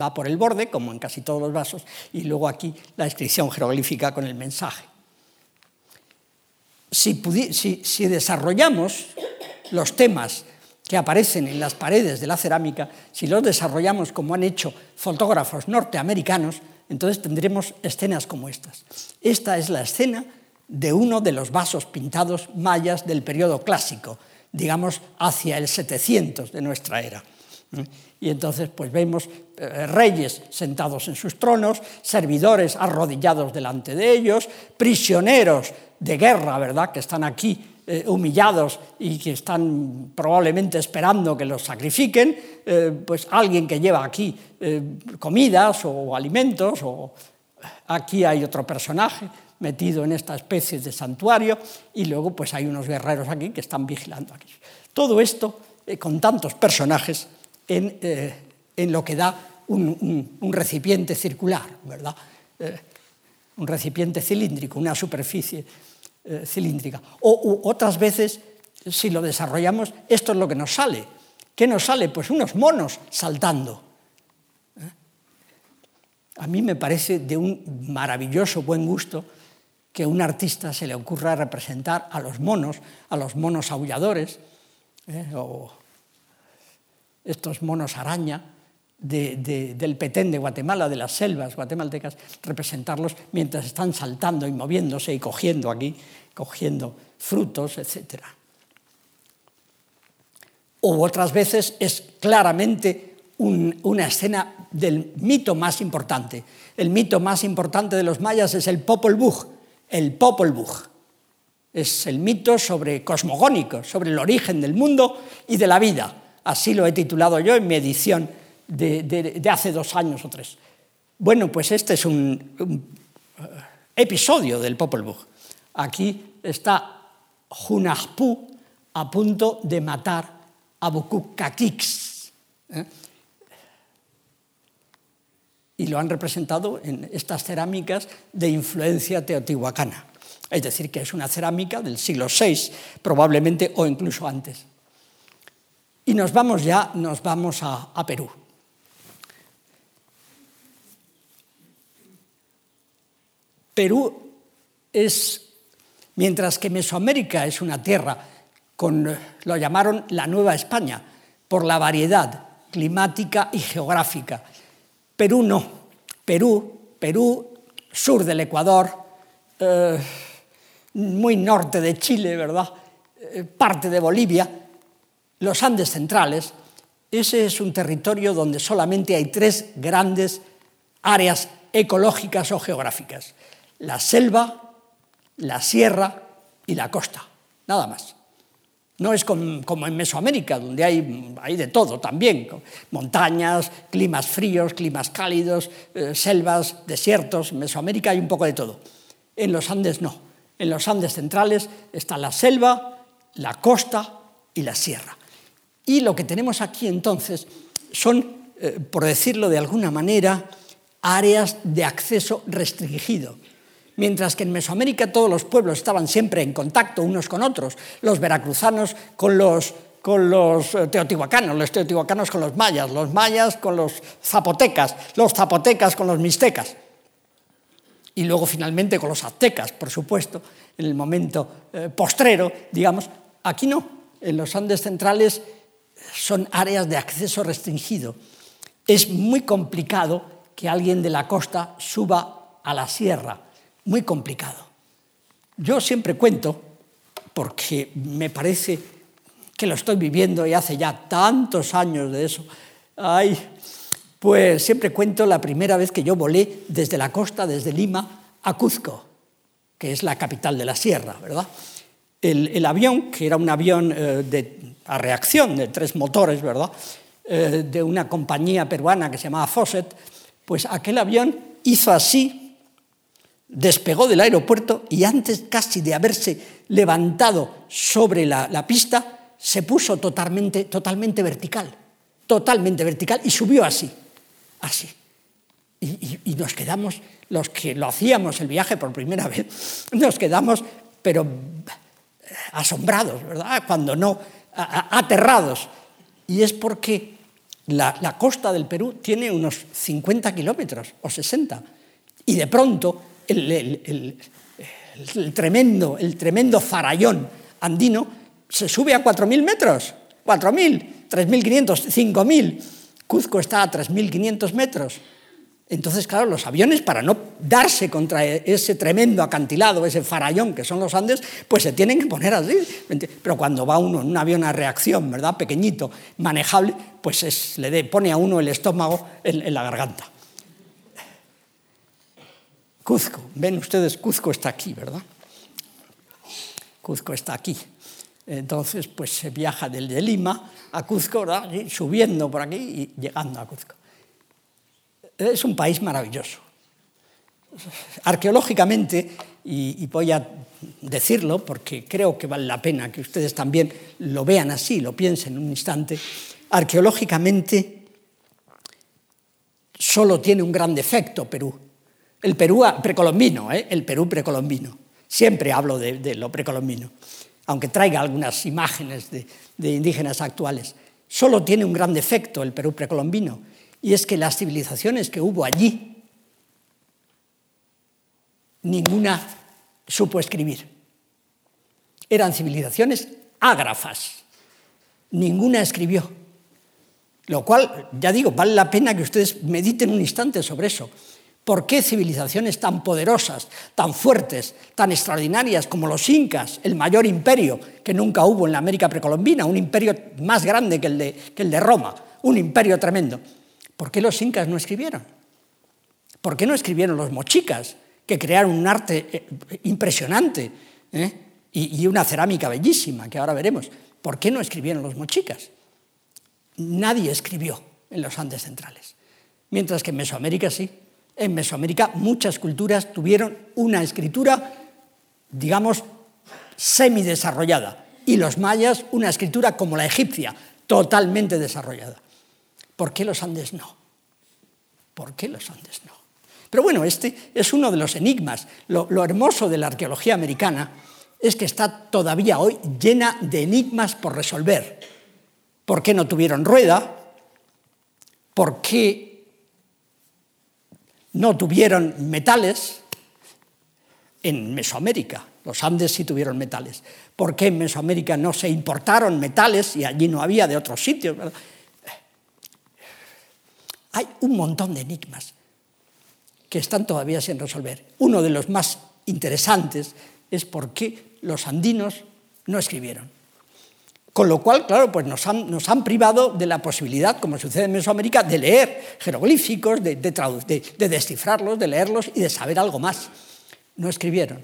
Va por el borde, como en casi todos los vasos, y luego aquí la inscripción jeroglífica con el mensaje. Si, si desarrollamos los temas que aparecen en las paredes de la cerámica, si los desarrollamos como han hecho fotógrafos norteamericanos, entonces tendremos escenas como estas. Esta es la escena de uno de los vasos pintados mayas del periodo clásico, digamos hacia el 700 de nuestra era. Y entonces pues vemos eh, reyes sentados en sus tronos, servidores arrodillados delante de ellos, prisioneros de guerra, ¿verdad?, que están aquí eh, humillados y que están probablemente esperando que los sacrifiquen, eh, pues alguien que lleva aquí comidas o alimentos, o aquí hay otro personaje metido en esta especie de santuario y luego pues hay unos guerreros aquí que están vigilando aquí. Todo esto con tantos personajes eh, en, lo que da un, recipiente circular, ¿verdad? Eh, un recipiente cilíndrico, una superficie eh, cilíndrica. O otras veces, si lo desarrollamos, esto es lo que nos sale. ¿Qué nos sale? Pues unos monos saltando. A mí me parece de un maravilloso buen gusto que a un artista se le ocurra representar a los monos, a los monos aulladores, o estos monos araña del Petén de Guatemala, de las selvas guatemaltecas, representarlos mientras están saltando y moviéndose y cogiendo aquí, cogiendo frutos, etc. O otras veces es claramente una escena del mito más importante. El mito más importante de los mayas es el Popol Vuh, el Popol Vuh. Es el mito sobre cosmogónico, sobre el origen del mundo y de la vida Así lo he titulado yo en mi edición de, hace dos años o tres. Bueno, pues este es un, eh, episodio del Popol Vuh. Aquí está Hunahpu a punto de matar a Bukukakix. ¿eh? Y lo han representado en estas cerámicas de influencia teotihuacana. Es decir, que es una cerámica del siglo VI, probablemente, o incluso antes. Y nos vamos ya, nos vamos a, Perú. Perú es, mientras que Mesoamérica es una tierra con, lo llamaron la Nueva España, por la variedad climática y geográfica. Perú no. Perú, Perú, sur del Ecuador, eh, muy norte de Chile, ¿verdad? Eh, parte de Bolivia, los Andes centrales, ese es un territorio donde solamente hay tres grandes áreas ecológicas o geográficas. La selva, la sierra y la costa, nada más. No es como en Mesoamérica, donde hay, hay, de todo también, montañas, climas fríos, climas cálidos, eh, selvas, desiertos. En Mesoamérica hay un poco de todo. En los Andes no. En los Andes centrales está la selva, la costa y la sierra. Y lo que tenemos aquí entonces son, eh, por decirlo de alguna manera, áreas de acceso restringido. Mientras que en Mesoamérica todos los pueblos estaban siempre en contacto unos con otros, los veracruzanos con los, eh, teotihuacanos, los teotihuacanos con los mayas, los mayas con los zapotecas, los zapotecas con los mixtecas. Y luego finalmente con los aztecas, por supuesto, en el momento eh, postrero, digamos. Aquí no, en los Andes centrales son áreas de acceso restringido. Es muy complicado que alguien de la costa suba a la sierra, muy complicado. Yo siempre cuento, porque me parece que lo estoy viviendo y hace ya tantos años de eso, ay, pues siempre cuento la primera vez que yo volé desde la costa, desde Lima, a Cuzco, que es la capital de la sierra, ¿verdad? El, avión, que era un avión eh, de a reacción de tres motores, ¿verdad? Eh, de una compañía peruana que se llamaba Fawcett, pues aquel avión hizo así, despegó del aeropuerto y antes casi de haberse levantado sobre la, pista, se puso totalmente, totalmente vertical, totalmente vertical y subió así, así. Y, nos quedamos, los que lo hacíamos el viaje por primera vez, nos quedamos, pero asombrados, ¿verdad? Cuando no, aterrados. Y es porque la, costa del Perú tiene unos 50 kilómetros o 60. Y de pronto el, tremendo, el tremendo farallón andino se sube a 4.000 metros. 4.000, 3.500, 5.000. Cuzco está a 3.500 metros. Entonces, claro, los aviones, para no darse contra ese tremendo acantilado, ese farallón que son los Andes, pues se tienen que poner así. Pero cuando va uno en un avión a reacción, ¿verdad? Pequeñito, manejable, pues le pone a uno el estómago en, la garganta. Cuzco, ven ustedes, Cuzco está aquí, ¿verdad? Cuzco está aquí. Entonces, pues se viaja desde Lima a Cuzco, ¿verdad? subiendo por aquí y llegando a Cuzco. Es un país maravilloso. Arqueológicamente, y, voy a decirlo porque creo que vale la pena que ustedes también lo vean así, lo piensen un instante, arqueológicamente solo tiene un gran defecto Perú. El Perú precolombino, ¿eh? el Perú precolombino. Siempre hablo de, lo precolombino, aunque traiga algunas imágenes de indígenas actuales. Solo tiene un gran defecto el Perú precolombino, y es que las civilizaciones que hubo allí, ninguna supo escribir. Eran civilizaciones ágrafas. Ninguna escribió. Lo cual, ya digo, vale la pena que ustedes mediten un instante sobre eso. ¿Por qué civilizaciones tan poderosas, tan fuertes, tan extraordinarias como los incas, el mayor imperio que nunca hubo en la América precolombina, un imperio más grande que el de, Roma, un imperio tremendo? ¿Por qué los incas no escribieron? ¿Por qué no escribieron los mochicas, que crearon un arte eh, impresionante eh? y, una cerámica bellísima, que ahora veremos? ¿Por qué no escribieron los mochicas? Nadie escribió en los Andes centrales, mientras que en Mesoamérica sí. En Mesoamérica muchas culturas tuvieron una escritura, digamos, semidesarrollada, y los mayas una escritura como la egipcia, totalmente desarrollada. ¿Por qué los Andes no? ¿Por qué los Andes no? Pero bueno, este es uno de los enigmas. Lo, hermoso de la arqueología americana es que está todavía hoy llena de enigmas por resolver. ¿Por qué no tuvieron rueda? ¿Por qué no tuvieron metales? En Mesoamérica, los Andes sí tuvieron metales. ¿Por qué en Mesoamérica no se importaron metales y allí no había de otros sitios? Hay un montón de enigmas que están todavía sin resolver. Uno de los más interesantes es por qué los andinos no escribieron. Con lo cual, claro, pues nos han, privado de la posibilidad, como sucede en Mesoamérica, de leer jeroglíficos, de, descifrarlos, de leerlos y de saber algo más. No escribieron,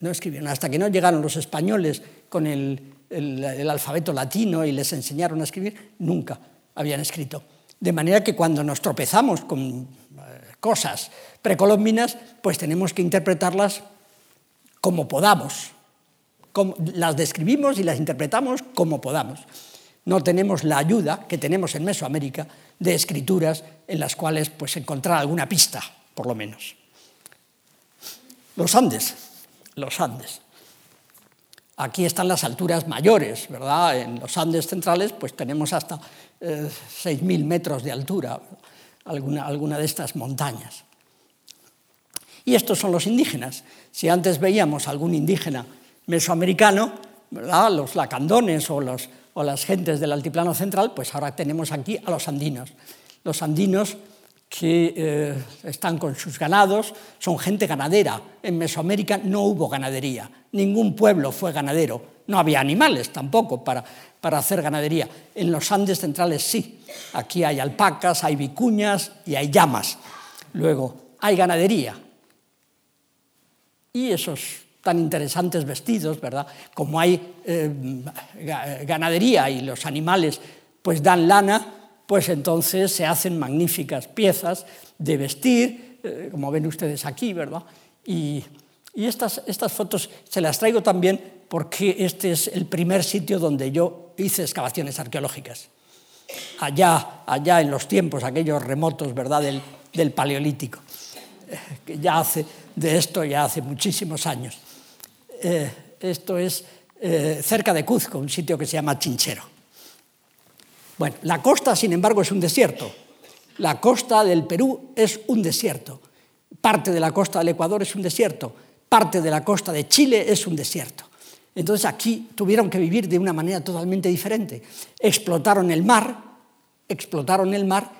no escribieron. Hasta que no llegaron los españoles con el alfabeto latino y les enseñaron a escribir, nunca habían escrito. De manera que cuando nos tropezamos con eh, cosas precolombinas, pues tenemos que interpretarlas como podamos. Las describimos y las interpretamos como podamos. No tenemos la ayuda que tenemos en Mesoamérica de escrituras en las cuales pues, encontrar alguna pista, por lo menos. Los Andes, los Andes. Aquí están las alturas mayores, ¿verdad? En los Andes centrales pues tenemos hasta 6.000 eh, metros de altura, alguna, alguna de estas montañas. Y estos son los indígenas. Si antes veíamos algún indígena mesoamericano, los lacandones o, las gentes del altiplano central, pues ahora tenemos aquí a los andinos. Los andinos que eh, están con sus ganados, son gente ganadera. En Mesoamérica no hubo ganadería, ningún pueblo fue ganadero, no había animales tampoco para hacer ganadería. En los Andes centrales sí. Aquí hay alpacas, hay vicuñas y hay llamas. Luego, hay ganadería. Y esos tan interesantes vestidos, ¿verdad? Como hay eh, ganadería y los animales pues dan lana, pues entonces se hacen magníficas piezas de vestir, eh, como ven ustedes aquí, ¿verdad? Y, estas, fotos se las traigo también porque este es el primer sitio donde yo hice excavaciones arqueológicas. Allá, allá en los tiempos, aquellos remotos, ¿verdad?, del, Paleolítico. Eh, que ya hace, de esto ya hace muchísimos años. Eh, esto es eh, cerca de Cuzco, un sitio que se llama Chinchero. Bueno, la costa, sin embargo, es un desierto. La costa del Perú es un desierto. Parte de la costa del Ecuador es un desierto. Parte de la costa de Chile es un desierto. Entonces aquí tuvieron que vivir de una manera totalmente diferente. Explotaron el mar, explotaron el mar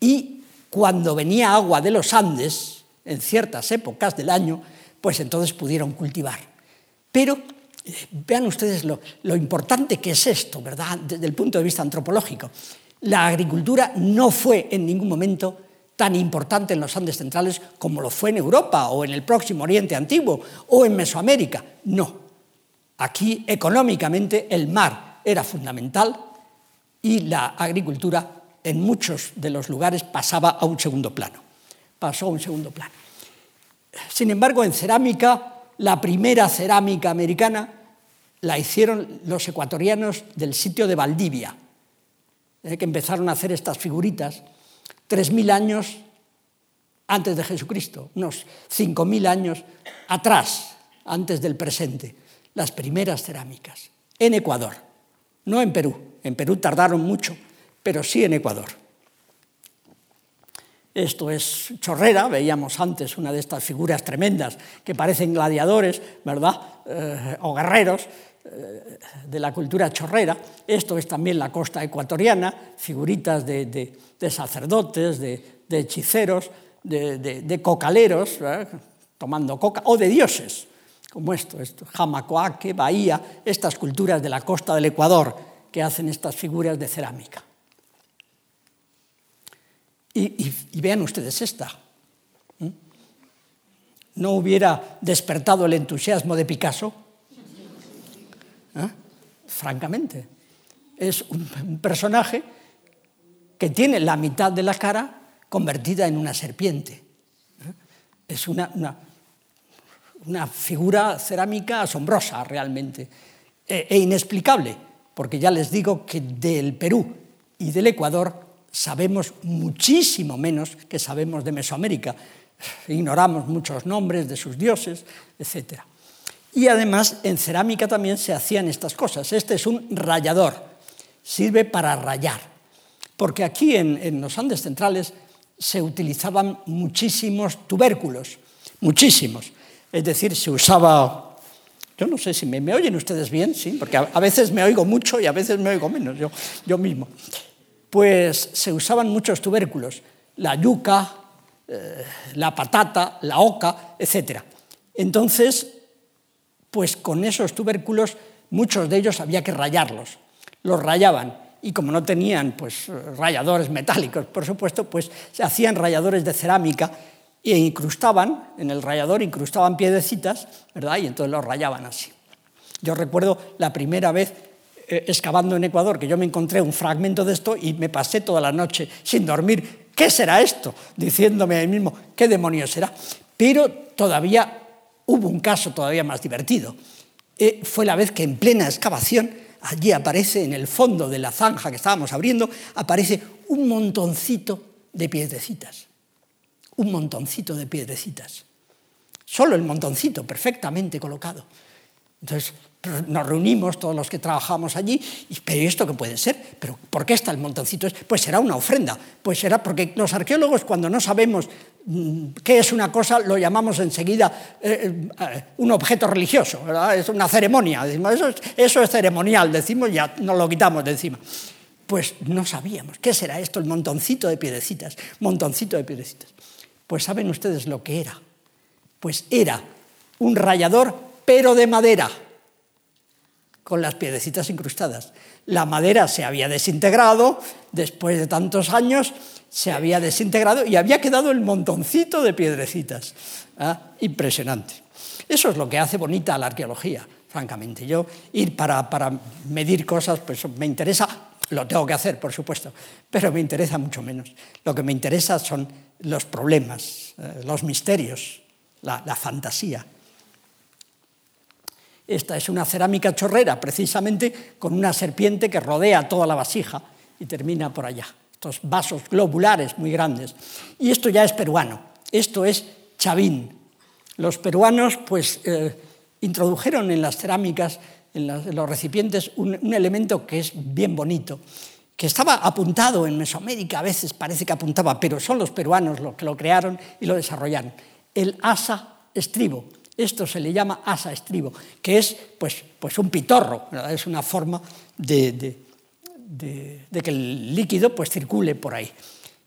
y cuando venía agua de los Andes, en ciertas épocas del año, pues entonces pudieron cultivar. Pero vean ustedes lo importante que es esto, ¿verdad?, desde el punto de vista antropológico. La agricultura no fue en ningún momento tan importante en los Andes centrales como lo fue en Europa o en el próximo Oriente Antiguo o en Mesoamérica. No, Aquí económicamente el mar era fundamental y la agricultura en muchos de los lugares pasaba a un segundo plano. Pasó a un segundo plano. Sin embargo, en cerámica, la primera cerámica americana la hicieron los ecuatorianos del sitio de Valdivia, que empezaron a hacer estas figuritas 3.000 años antes de Jesucristo, unos 5.000 años atrás, antes del presente las primeras cerámicas, en Ecuador, no en Perú. En Perú tardaron mucho, pero sí en Ecuador. Esto es chorrera, veíamos antes una de estas figuras tremendas que parecen gladiadores, ¿verdad? Eh, o guerreros eh, de la cultura chorrera. Esto es también la costa ecuatoriana, figuritas de, sacerdotes, de, hechiceros, de, cocaleros, tomando coca, o de dioses como esto, esto, Jamacoaque, Bahía, estas culturas de la costa del Ecuador que hacen estas figuras de cerámica. Y, vean ustedes esta. ¿No hubiera despertado el entusiasmo de Picasso? ¿Eh? Francamente. Es un, personaje que tiene la mitad de la cara convertida en una serpiente. ¿Eh? Es una, una figura cerámica asombrosa realmente e, e, inexplicable, porque ya les digo que del Perú y del Ecuador sabemos muchísimo menos que sabemos de Mesoamérica. Ignoramos muchos nombres de sus dioses, etc. Y además en cerámica también se hacían estas cosas. Este es un rallador, sirve para rayar, porque aquí en, en los Andes centrales se utilizaban muchísimos tubérculos, muchísimos. Es decir, se usaba, yo no sé si me, oyen ustedes bien, sí, porque a, veces me oigo mucho y a veces me oigo menos, yo, yo mismo. Pues se usaban muchos tubérculos, la yuca, eh, la patata, la oca, etc. Entonces, pues con esos tubérculos, muchos de ellos había que rayarlos. Los rayaban y como no tenían pues, ralladores metálicos, por supuesto, pues se hacían ralladores de cerámica e incrustaban, en el rallador incrustaban piedecitas, ¿verdad? Y entonces los rayaban así. Yo recuerdo la primera vez eh, excavando en Ecuador que yo me encontré un fragmento de esto y me pasé toda la noche sin dormir. ¿Qué será esto? Diciéndome a mí mismo, ¿qué demonios será? Pero todavía hubo un caso todavía más divertido. Eh, fue la vez que en plena excavación, allí aparece en el fondo de la zanja que estábamos abriendo, aparece un montoncito de piedecitas un montoncito de piedrecitas. Solo el montoncito, perfectamente colocado. Entonces nos reunimos todos los que trabajamos allí, y, pero ¿esto qué puede ser? ¿Pero por qué está el montoncito? Pues será una ofrenda, pues será porque los arqueólogos cuando no sabemos mm, qué es una cosa, lo llamamos enseguida eh, eh, un objeto religioso, es una ceremonia, decimos, eso es, ceremonial, decimos, ya nos lo quitamos de encima. Pues no sabíamos, ¿qué será esto? El montoncito de piedecitas, montoncito de piedecitas. Pues saben ustedes lo que era. Pues era un rallador, pero de madera, con las piedecitas incrustadas. La madera se había desintegrado, después de tantos años se había desintegrado y había quedado el montoncito de piedrecitas. ¿Ah? Impresionante. Eso es lo que hace bonita la arqueología, francamente. Yo ir para, para medir cosas, pues me interesa, lo tengo que hacer, por supuesto, pero me interesa mucho menos. Lo que me interesa son los problemas, eh, los misterios, la, fantasía. Esta es una cerámica chorrera, precisamente con una serpiente que rodea toda la vasija y termina por allá. Estos vasos globulares muy grandes. Y esto ya es peruano. Esto es chavín. Los peruanos, pues, eh, introdujeron en las cerámicas, en, los recipientes, un, un elemento que es bien bonito que estaba apuntado en Mesoamérica, a veces parece que apuntaba, pero son los peruanos los que lo crearon y lo desarrollaron. El asa estribo. Esto se le llama asa estribo, que es pues, pues un pitorro, es una forma de, que el líquido pues, circule por ahí.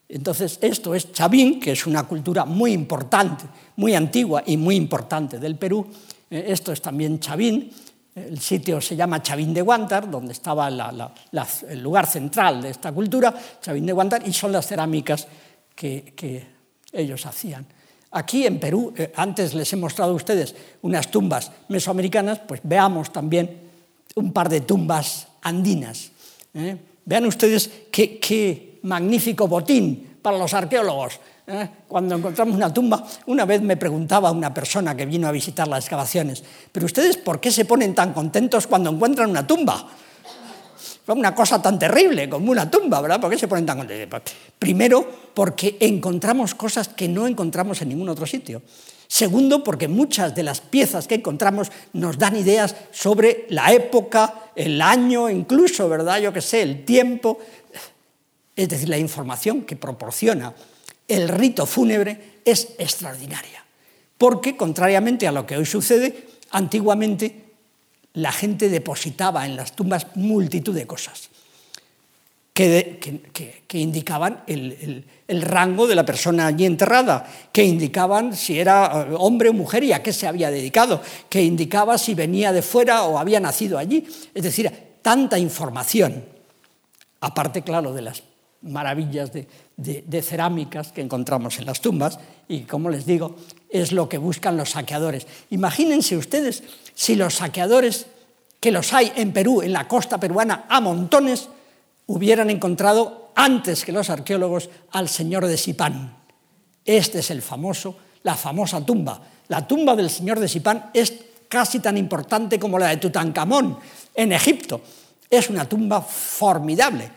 Entonces, esto es Chavín, que es una cultura muy importante, muy antigua y muy importante del Perú. Eh, esto es también Chavín, el sitio se llama Chavín de Guantar, donde estaba el lugar central de esta cultura, Chavín de Guantar, y son las cerámicas que, ellos hacían. Aquí en Perú, eh, antes les he mostrado a ustedes unas tumbas mesoamericanas, pues veamos también un par de tumbas andinas. ¿eh? Vean ustedes qué magnífico botín para los arqueólogos. ¿eh? Cuando encontramos una tumba, una vez me preguntaba una persona que vino a visitar las excavaciones, pero ustedes por qué se ponen tan contentos cuando encuentran una tumba? Una cosa tan terrible como una tumba, ¿verdad? ¿Por qué se ponen tan contentos? Primero, porque encontramos cosas que no encontramos en ningún otro sitio. Segundo, porque muchas de las piezas que encontramos nos dan ideas sobre la época, el año, incluso, ¿verdad? Yo qué sé, el tiempo. Es decir, la información que proporciona el rito fúnebre es extraordinaria, porque contrariamente a lo que hoy sucede, antiguamente la gente depositaba en las tumbas multitud de cosas que, indicaban el, rango de la persona allí enterrada, que indicaban si era eh, hombre o mujer y a qué se había dedicado, que indicaba si venía de fuera o había nacido allí. Es decir, tanta información, aparte, claro, de las maravillas de, de, cerámicas que encontramos en las tumbas y, como les digo, es lo que buscan los saqueadores. Imagínense ustedes si los saqueadores, que los hay en Perú, en la costa peruana, a montones, hubieran encontrado antes que los arqueólogos al señor de Sipán. Este es el famoso, la famosa tumba. La tumba del señor de Sipán es casi tan importante como la de Tutankamón en Egipto. Es una tumba formidable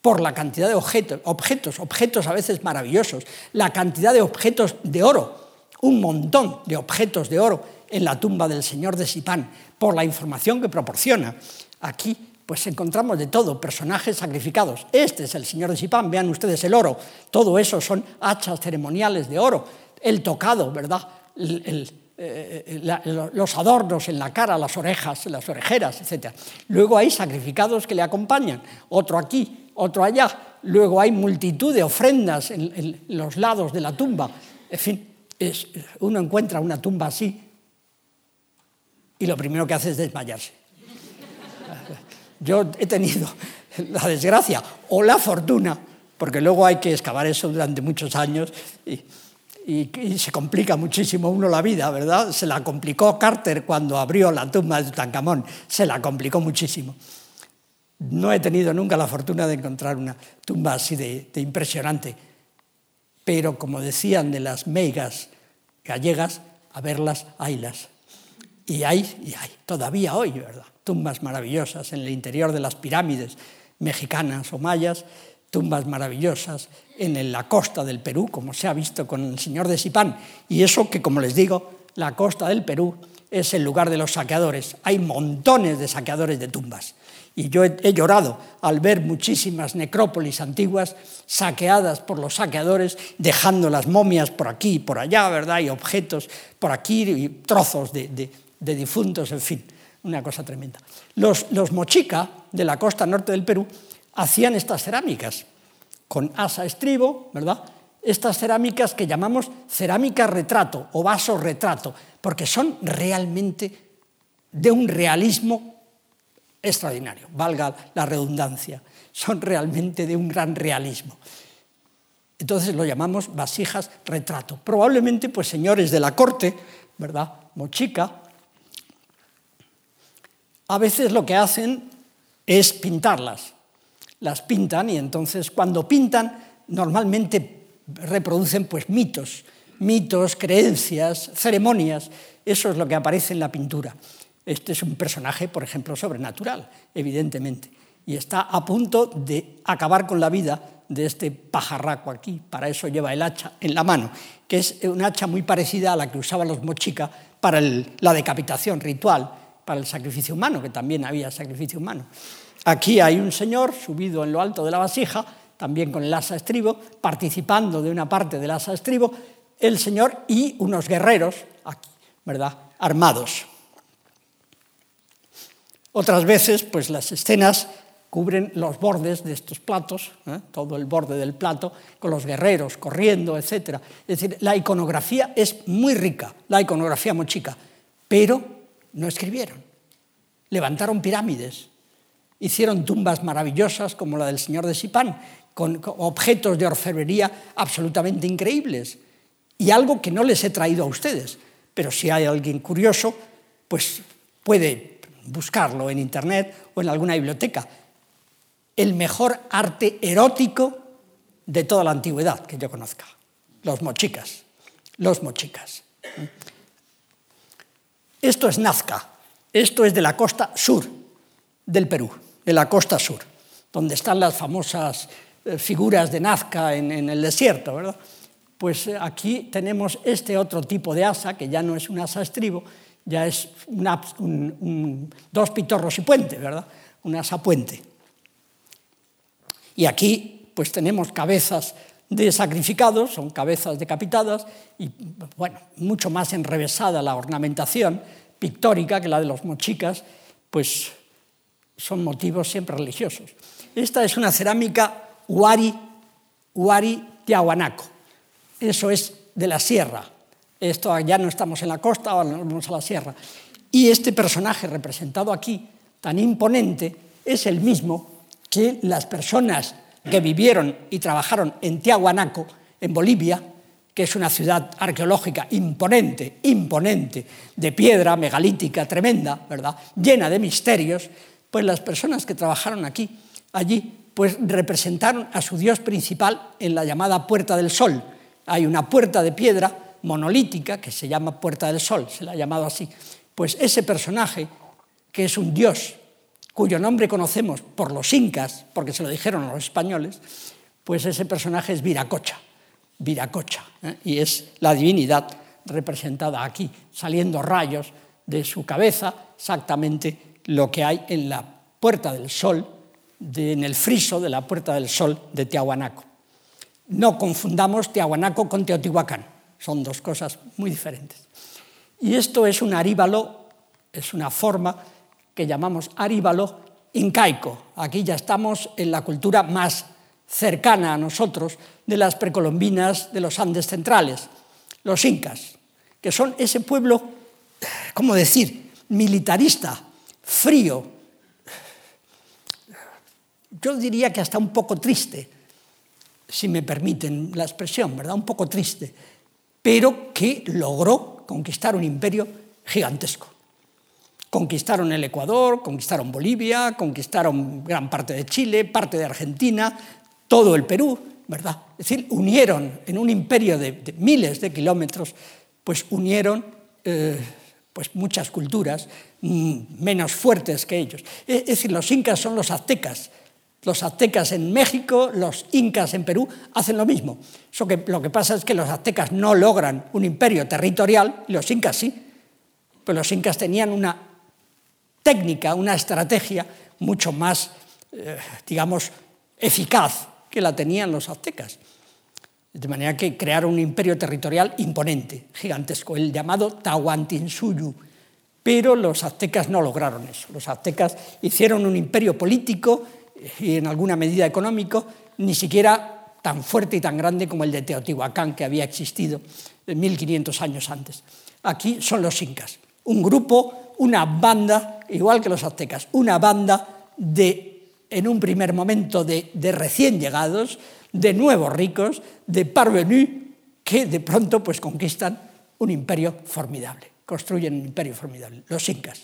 por la cantidad de objetos, objetos, objetos a veces maravillosos, la cantidad de objetos de oro, un montón de objetos de oro en la tumba del señor de Sipán, por la información que proporciona. Aquí pues encontramos de todo, personajes sacrificados. Este es el señor de Sipán, vean ustedes el oro, todo eso son hachas ceremoniales de oro, el tocado, ¿verdad? Eh, los adornos en la cara, las orejas, las orejeras, etc. Luego hay sacrificados que le acompañan, otro aquí, otro allá. Luego hay multitud de ofrendas en, los lados de la tumba. En fin, uno encuentra una tumba así y lo primero que hace es desmayarse. Yo he tenido la desgracia o la fortuna, porque luego hay que excavar eso durante muchos años y, se complica muchísimo uno la vida, ¿verdad? Se la complicó Carter cuando abrió la tumba de Tutankamón, se la complicó muchísimo. No he tenido nunca la fortuna de encontrar una tumba así de, impresionante, pero como decían de las meigas gallegas, a verlas, haylas. Y hay, y hay, todavía hoy, ¿verdad? Tumbas maravillosas en el interior de las pirámides mexicanas o mayas, tumbas maravillosas en la costa del Perú, como se ha visto con el señor de Sipán. Y eso que, como les digo, la costa del Perú es el lugar de los saqueadores. Hay montones de saqueadores de tumbas. Y yo he, llorado al ver muchísimas necrópolis antiguas saqueadas por los saqueadores, dejando las momias por aquí y por allá, ¿verdad? Y objetos por aquí y trozos de, difuntos, en fin, una cosa tremenda. Los, los mochica de la costa norte del Perú hacían estas cerámicas con asa estribo, ¿verdad? Estas cerámicas que llamamos cerámica retrato o vaso retrato, porque son realmente de un realismo extraordinario, valga la redundancia. Son realmente de un gran realismo. Entonces lo llamamos vasijas retrato. Probablemente, pues señores de la corte, ¿verdad? Mochica, a veces lo que hacen es pintarlas. Las pintan y entonces cuando pintan normalmente reproducen pues mitos, mitos, creencias, ceremonias. Eso es lo que aparece en la pintura. Este es un personaje, por ejemplo, sobrenatural, evidentemente, y está a punto de acabar con la vida de este pajarraco aquí. Para eso lleva el hacha en la mano, que es un hacha muy parecida a la que usaban los mochicas para la decapitación ritual, para el sacrificio humano, que también había sacrificio humano. Aquí hay un señor subido en lo alto de la vasija, también con el asa estribo, participando de una parte del asa estribo, el señor y unos guerreros aquí, ¿verdad? Armados. Otras veces, pues las escenas cubren los bordes de estos platos, ¿eh? todo el borde del plato, con los guerreros corriendo, etc. Es decir, la iconografía es muy rica, la iconografía mochica, pero no escribieron. Levantaron pirámides, hicieron tumbas maravillosas como la del señor de Sipán, con, objetos de orfebrería absolutamente increíbles. Y algo que no les he traído a ustedes, pero si hay alguien curioso, pues puede buscarlo en Internet o en alguna biblioteca. El mejor arte erótico de toda la antigüedad que yo conozca, los mochicas, los mochicas. Esto es Nazca, esto es de la costa sur del Perú, de la costa sur, donde están las famosas eh, figuras de Nazca en, el desierto, ¿verdad? Pues eh, aquí tenemos este otro tipo de asa, que ya no es un asa estribo, ya es dos pitorros y puente, ¿verdad? Un asa puente. Y aquí pues tenemos cabezas de sacrificados, son cabezas decapitadas y bueno, mucho más enrevesada la ornamentación pictórica que la de los mochicas, pues son motivos siempre religiosos. Esta es una cerámica Huari, Huari Tiahuanaco. Eso es de la sierra. Esto ya no estamos en la costa, ahora nos vamos a la sierra. Y este personaje representado aquí, tan imponente, es el mismo que las personas que vivieron y trabajaron en Tiahuanaco, en Bolivia, que es una ciudad arqueológica imponente, imponente, de piedra megalítica tremenda, ¿verdad? Llena de misterios, pues las personas que trabajaron aquí, allí, pues representaron a su dios principal en la llamada Puerta del Sol. Hay una puerta de piedra monolítica que se llama Puerta del Sol, se la ha llamado así. Pues ese personaje, que es un dios cuyo nombre conocemos por los incas, porque se lo dijeron los españoles, pues ese personaje es Viracocha, Viracocha, ¿eh? y es la divinidad representada aquí, saliendo rayos de su cabeza, exactamente lo que hay en la Puerta del Sol en el friso de la Puerta del Sol de Tiahuanaco. No confundamos Tiahuanaco con Teotihuacán, son dos cosas muy diferentes. Y esto es un aríbalo, es una forma que llamamos aríbalo incaico. Aquí ya estamos en la cultura más cercana a nosotros de las precolombinas de los Andes centrales, los incas, que son ese pueblo, ¿cómo decir?, militarista, frío, yo diría que hasta un poco triste, si me permiten la expresión, ¿verdad? Un poco triste, pero que logró conquistar un imperio gigantesco. Conquistaron el Ecuador, conquistaron Bolivia, conquistaron gran parte de Chile, parte de Argentina, todo el Perú, ¿verdad? Es decir, unieron en un imperio de, miles de kilómetros, pues unieron eh, pues muchas culturas mm, menos fuertes que ellos. Es decir, los incas son los aztecas, los aztecas en México, los incas en Perú hacen lo mismo. que, lo que pasa es que los aztecas no logran un imperio territorial los incas sí. Pero los incas tenían una técnica, una estrategia mucho más, eh, digamos, eficaz que la tenían los aztecas. De manera que crearon un imperio territorial imponente, gigantesco, el llamado Tahuantinsuyu. Pero los aztecas no lograron eso. Los aztecas hicieron un imperio político y en alguna medida económico, ni siquiera tan fuerte y tan grande como el de Teotihuacán, que había existido 1500 años antes. Aquí son los incas, un grupo, una banda, igual que los aztecas, una banda de, en un primer momento, de, de recién llegados, de nuevos ricos, de parvenus, que de pronto pues, conquistan un imperio formidable, construyen un imperio formidable, los incas.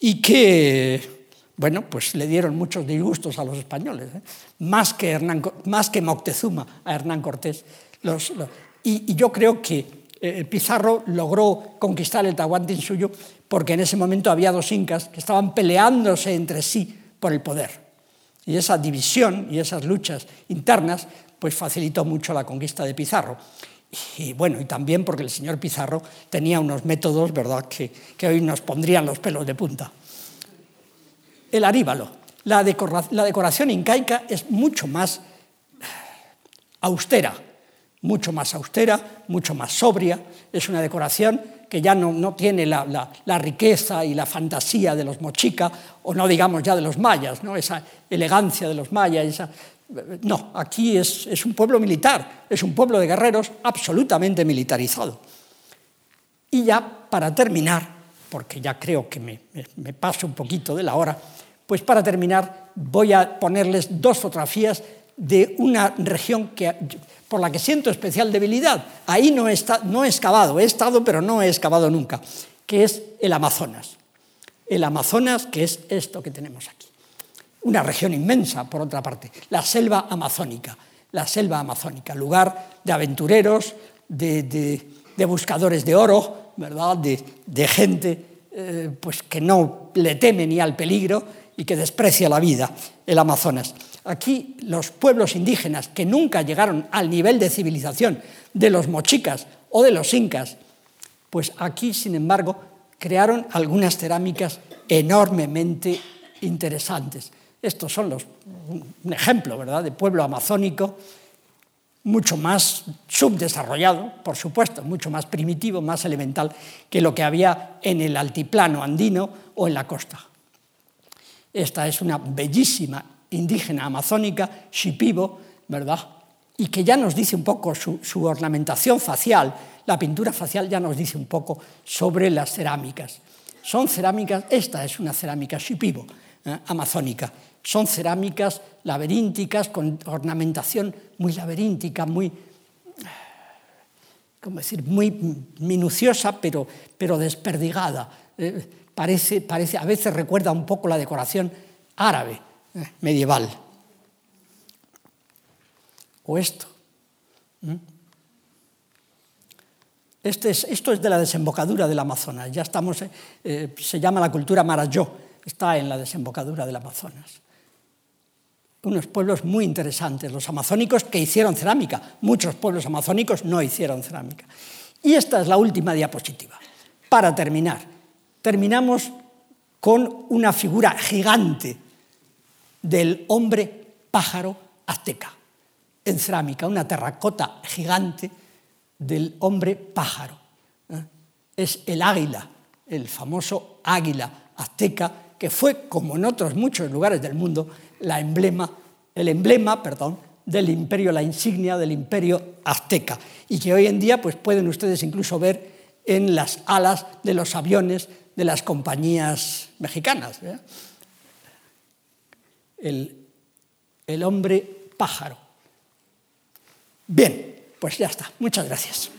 Y que bueno, pues le dieron muchos disgustos a los españoles, ¿eh? más, que más que Moctezuma a Hernán Cortés. y, yo creo que eh, Pizarro logró conquistar el Tahuantinsuyo porque en ese momento había dos incas que estaban peleándose entre sí por el poder. Y esa división y esas luchas internas pues facilitó mucho la conquista de Pizarro. Y bueno, y también porque el señor Pizarro tenía unos métodos, ¿verdad?, que, que hoy nos pondrían los pelos de punta. El aríbalo. La, decoración incaica es mucho más austera, mucho más austera, mucho más sobria. Es una decoración que ya no, tiene la, riqueza y la fantasía de los mochica, o no digamos ya de los mayas, ¿no? esa elegancia de los mayas, esa no, aquí es, es, un pueblo militar, es un pueblo de guerreros absolutamente militarizado. Y ya para terminar, porque ya creo que me, me, paso un poquito de la hora, pues para terminar voy a ponerles dos fotografías de una región que, por la que siento especial debilidad. Ahí no he, no he excavado, he estado pero no he excavado nunca, que es el Amazonas. El Amazonas, que es esto que tenemos aquí una región inmensa, por otra parte, la selva amazónica, la selva amazónica, lugar de aventureros, de, buscadores de oro, ¿verdad? de, de gente eh, pues que no le teme ni al peligro y que desprecia la vida, el Amazonas. Aquí los pueblos indígenas que nunca llegaron al nivel de civilización de los mochicas o de los incas, pues aquí, sin embargo, crearon algunas cerámicas enormemente interesantes. Estos son los, un ejemplo ¿verdad? de pueblo amazónico, mucho más subdesarrollado, por supuesto, mucho más primitivo, más elemental que lo que había en el altiplano andino o en la costa. Esta es una bellísima indígena amazónica, Shipibo, ¿verdad? Y que ya nos dice un poco su, su ornamentación facial, la pintura facial ya nos dice un poco sobre las cerámicas. Son cerámicas, esta es una cerámica Shipibo, ¿eh? amazónica, son cerámicas laberínticas con ornamentación muy laberíntica, muy, ¿cómo decir? muy minuciosa, pero, pero desperdigada. Eh, parece, parece, a veces recuerda un poco la decoración árabe, eh, medieval. O esto. Este es, esto es de la desembocadura del Amazonas. Ya estamos, eh, se llama la cultura Marayó, está en la desembocadura del Amazonas unos pueblos muy interesantes, los amazónicos que hicieron cerámica. Muchos pueblos amazónicos no hicieron cerámica. Y esta es la última diapositiva. Para terminar, terminamos con una figura gigante del hombre pájaro azteca en cerámica, una terracota gigante del hombre pájaro. ¿eh? Es el águila, el famoso águila azteca, que fue, como en otros muchos lugares del mundo, la emblema, el emblema perdón, del imperio, la insignia del imperio azteca, y que hoy en día pues, pueden ustedes incluso ver en las alas de los aviones de las compañías mexicanas. ¿eh? El, el hombre pájaro. Bien, pues ya está. Muchas gracias.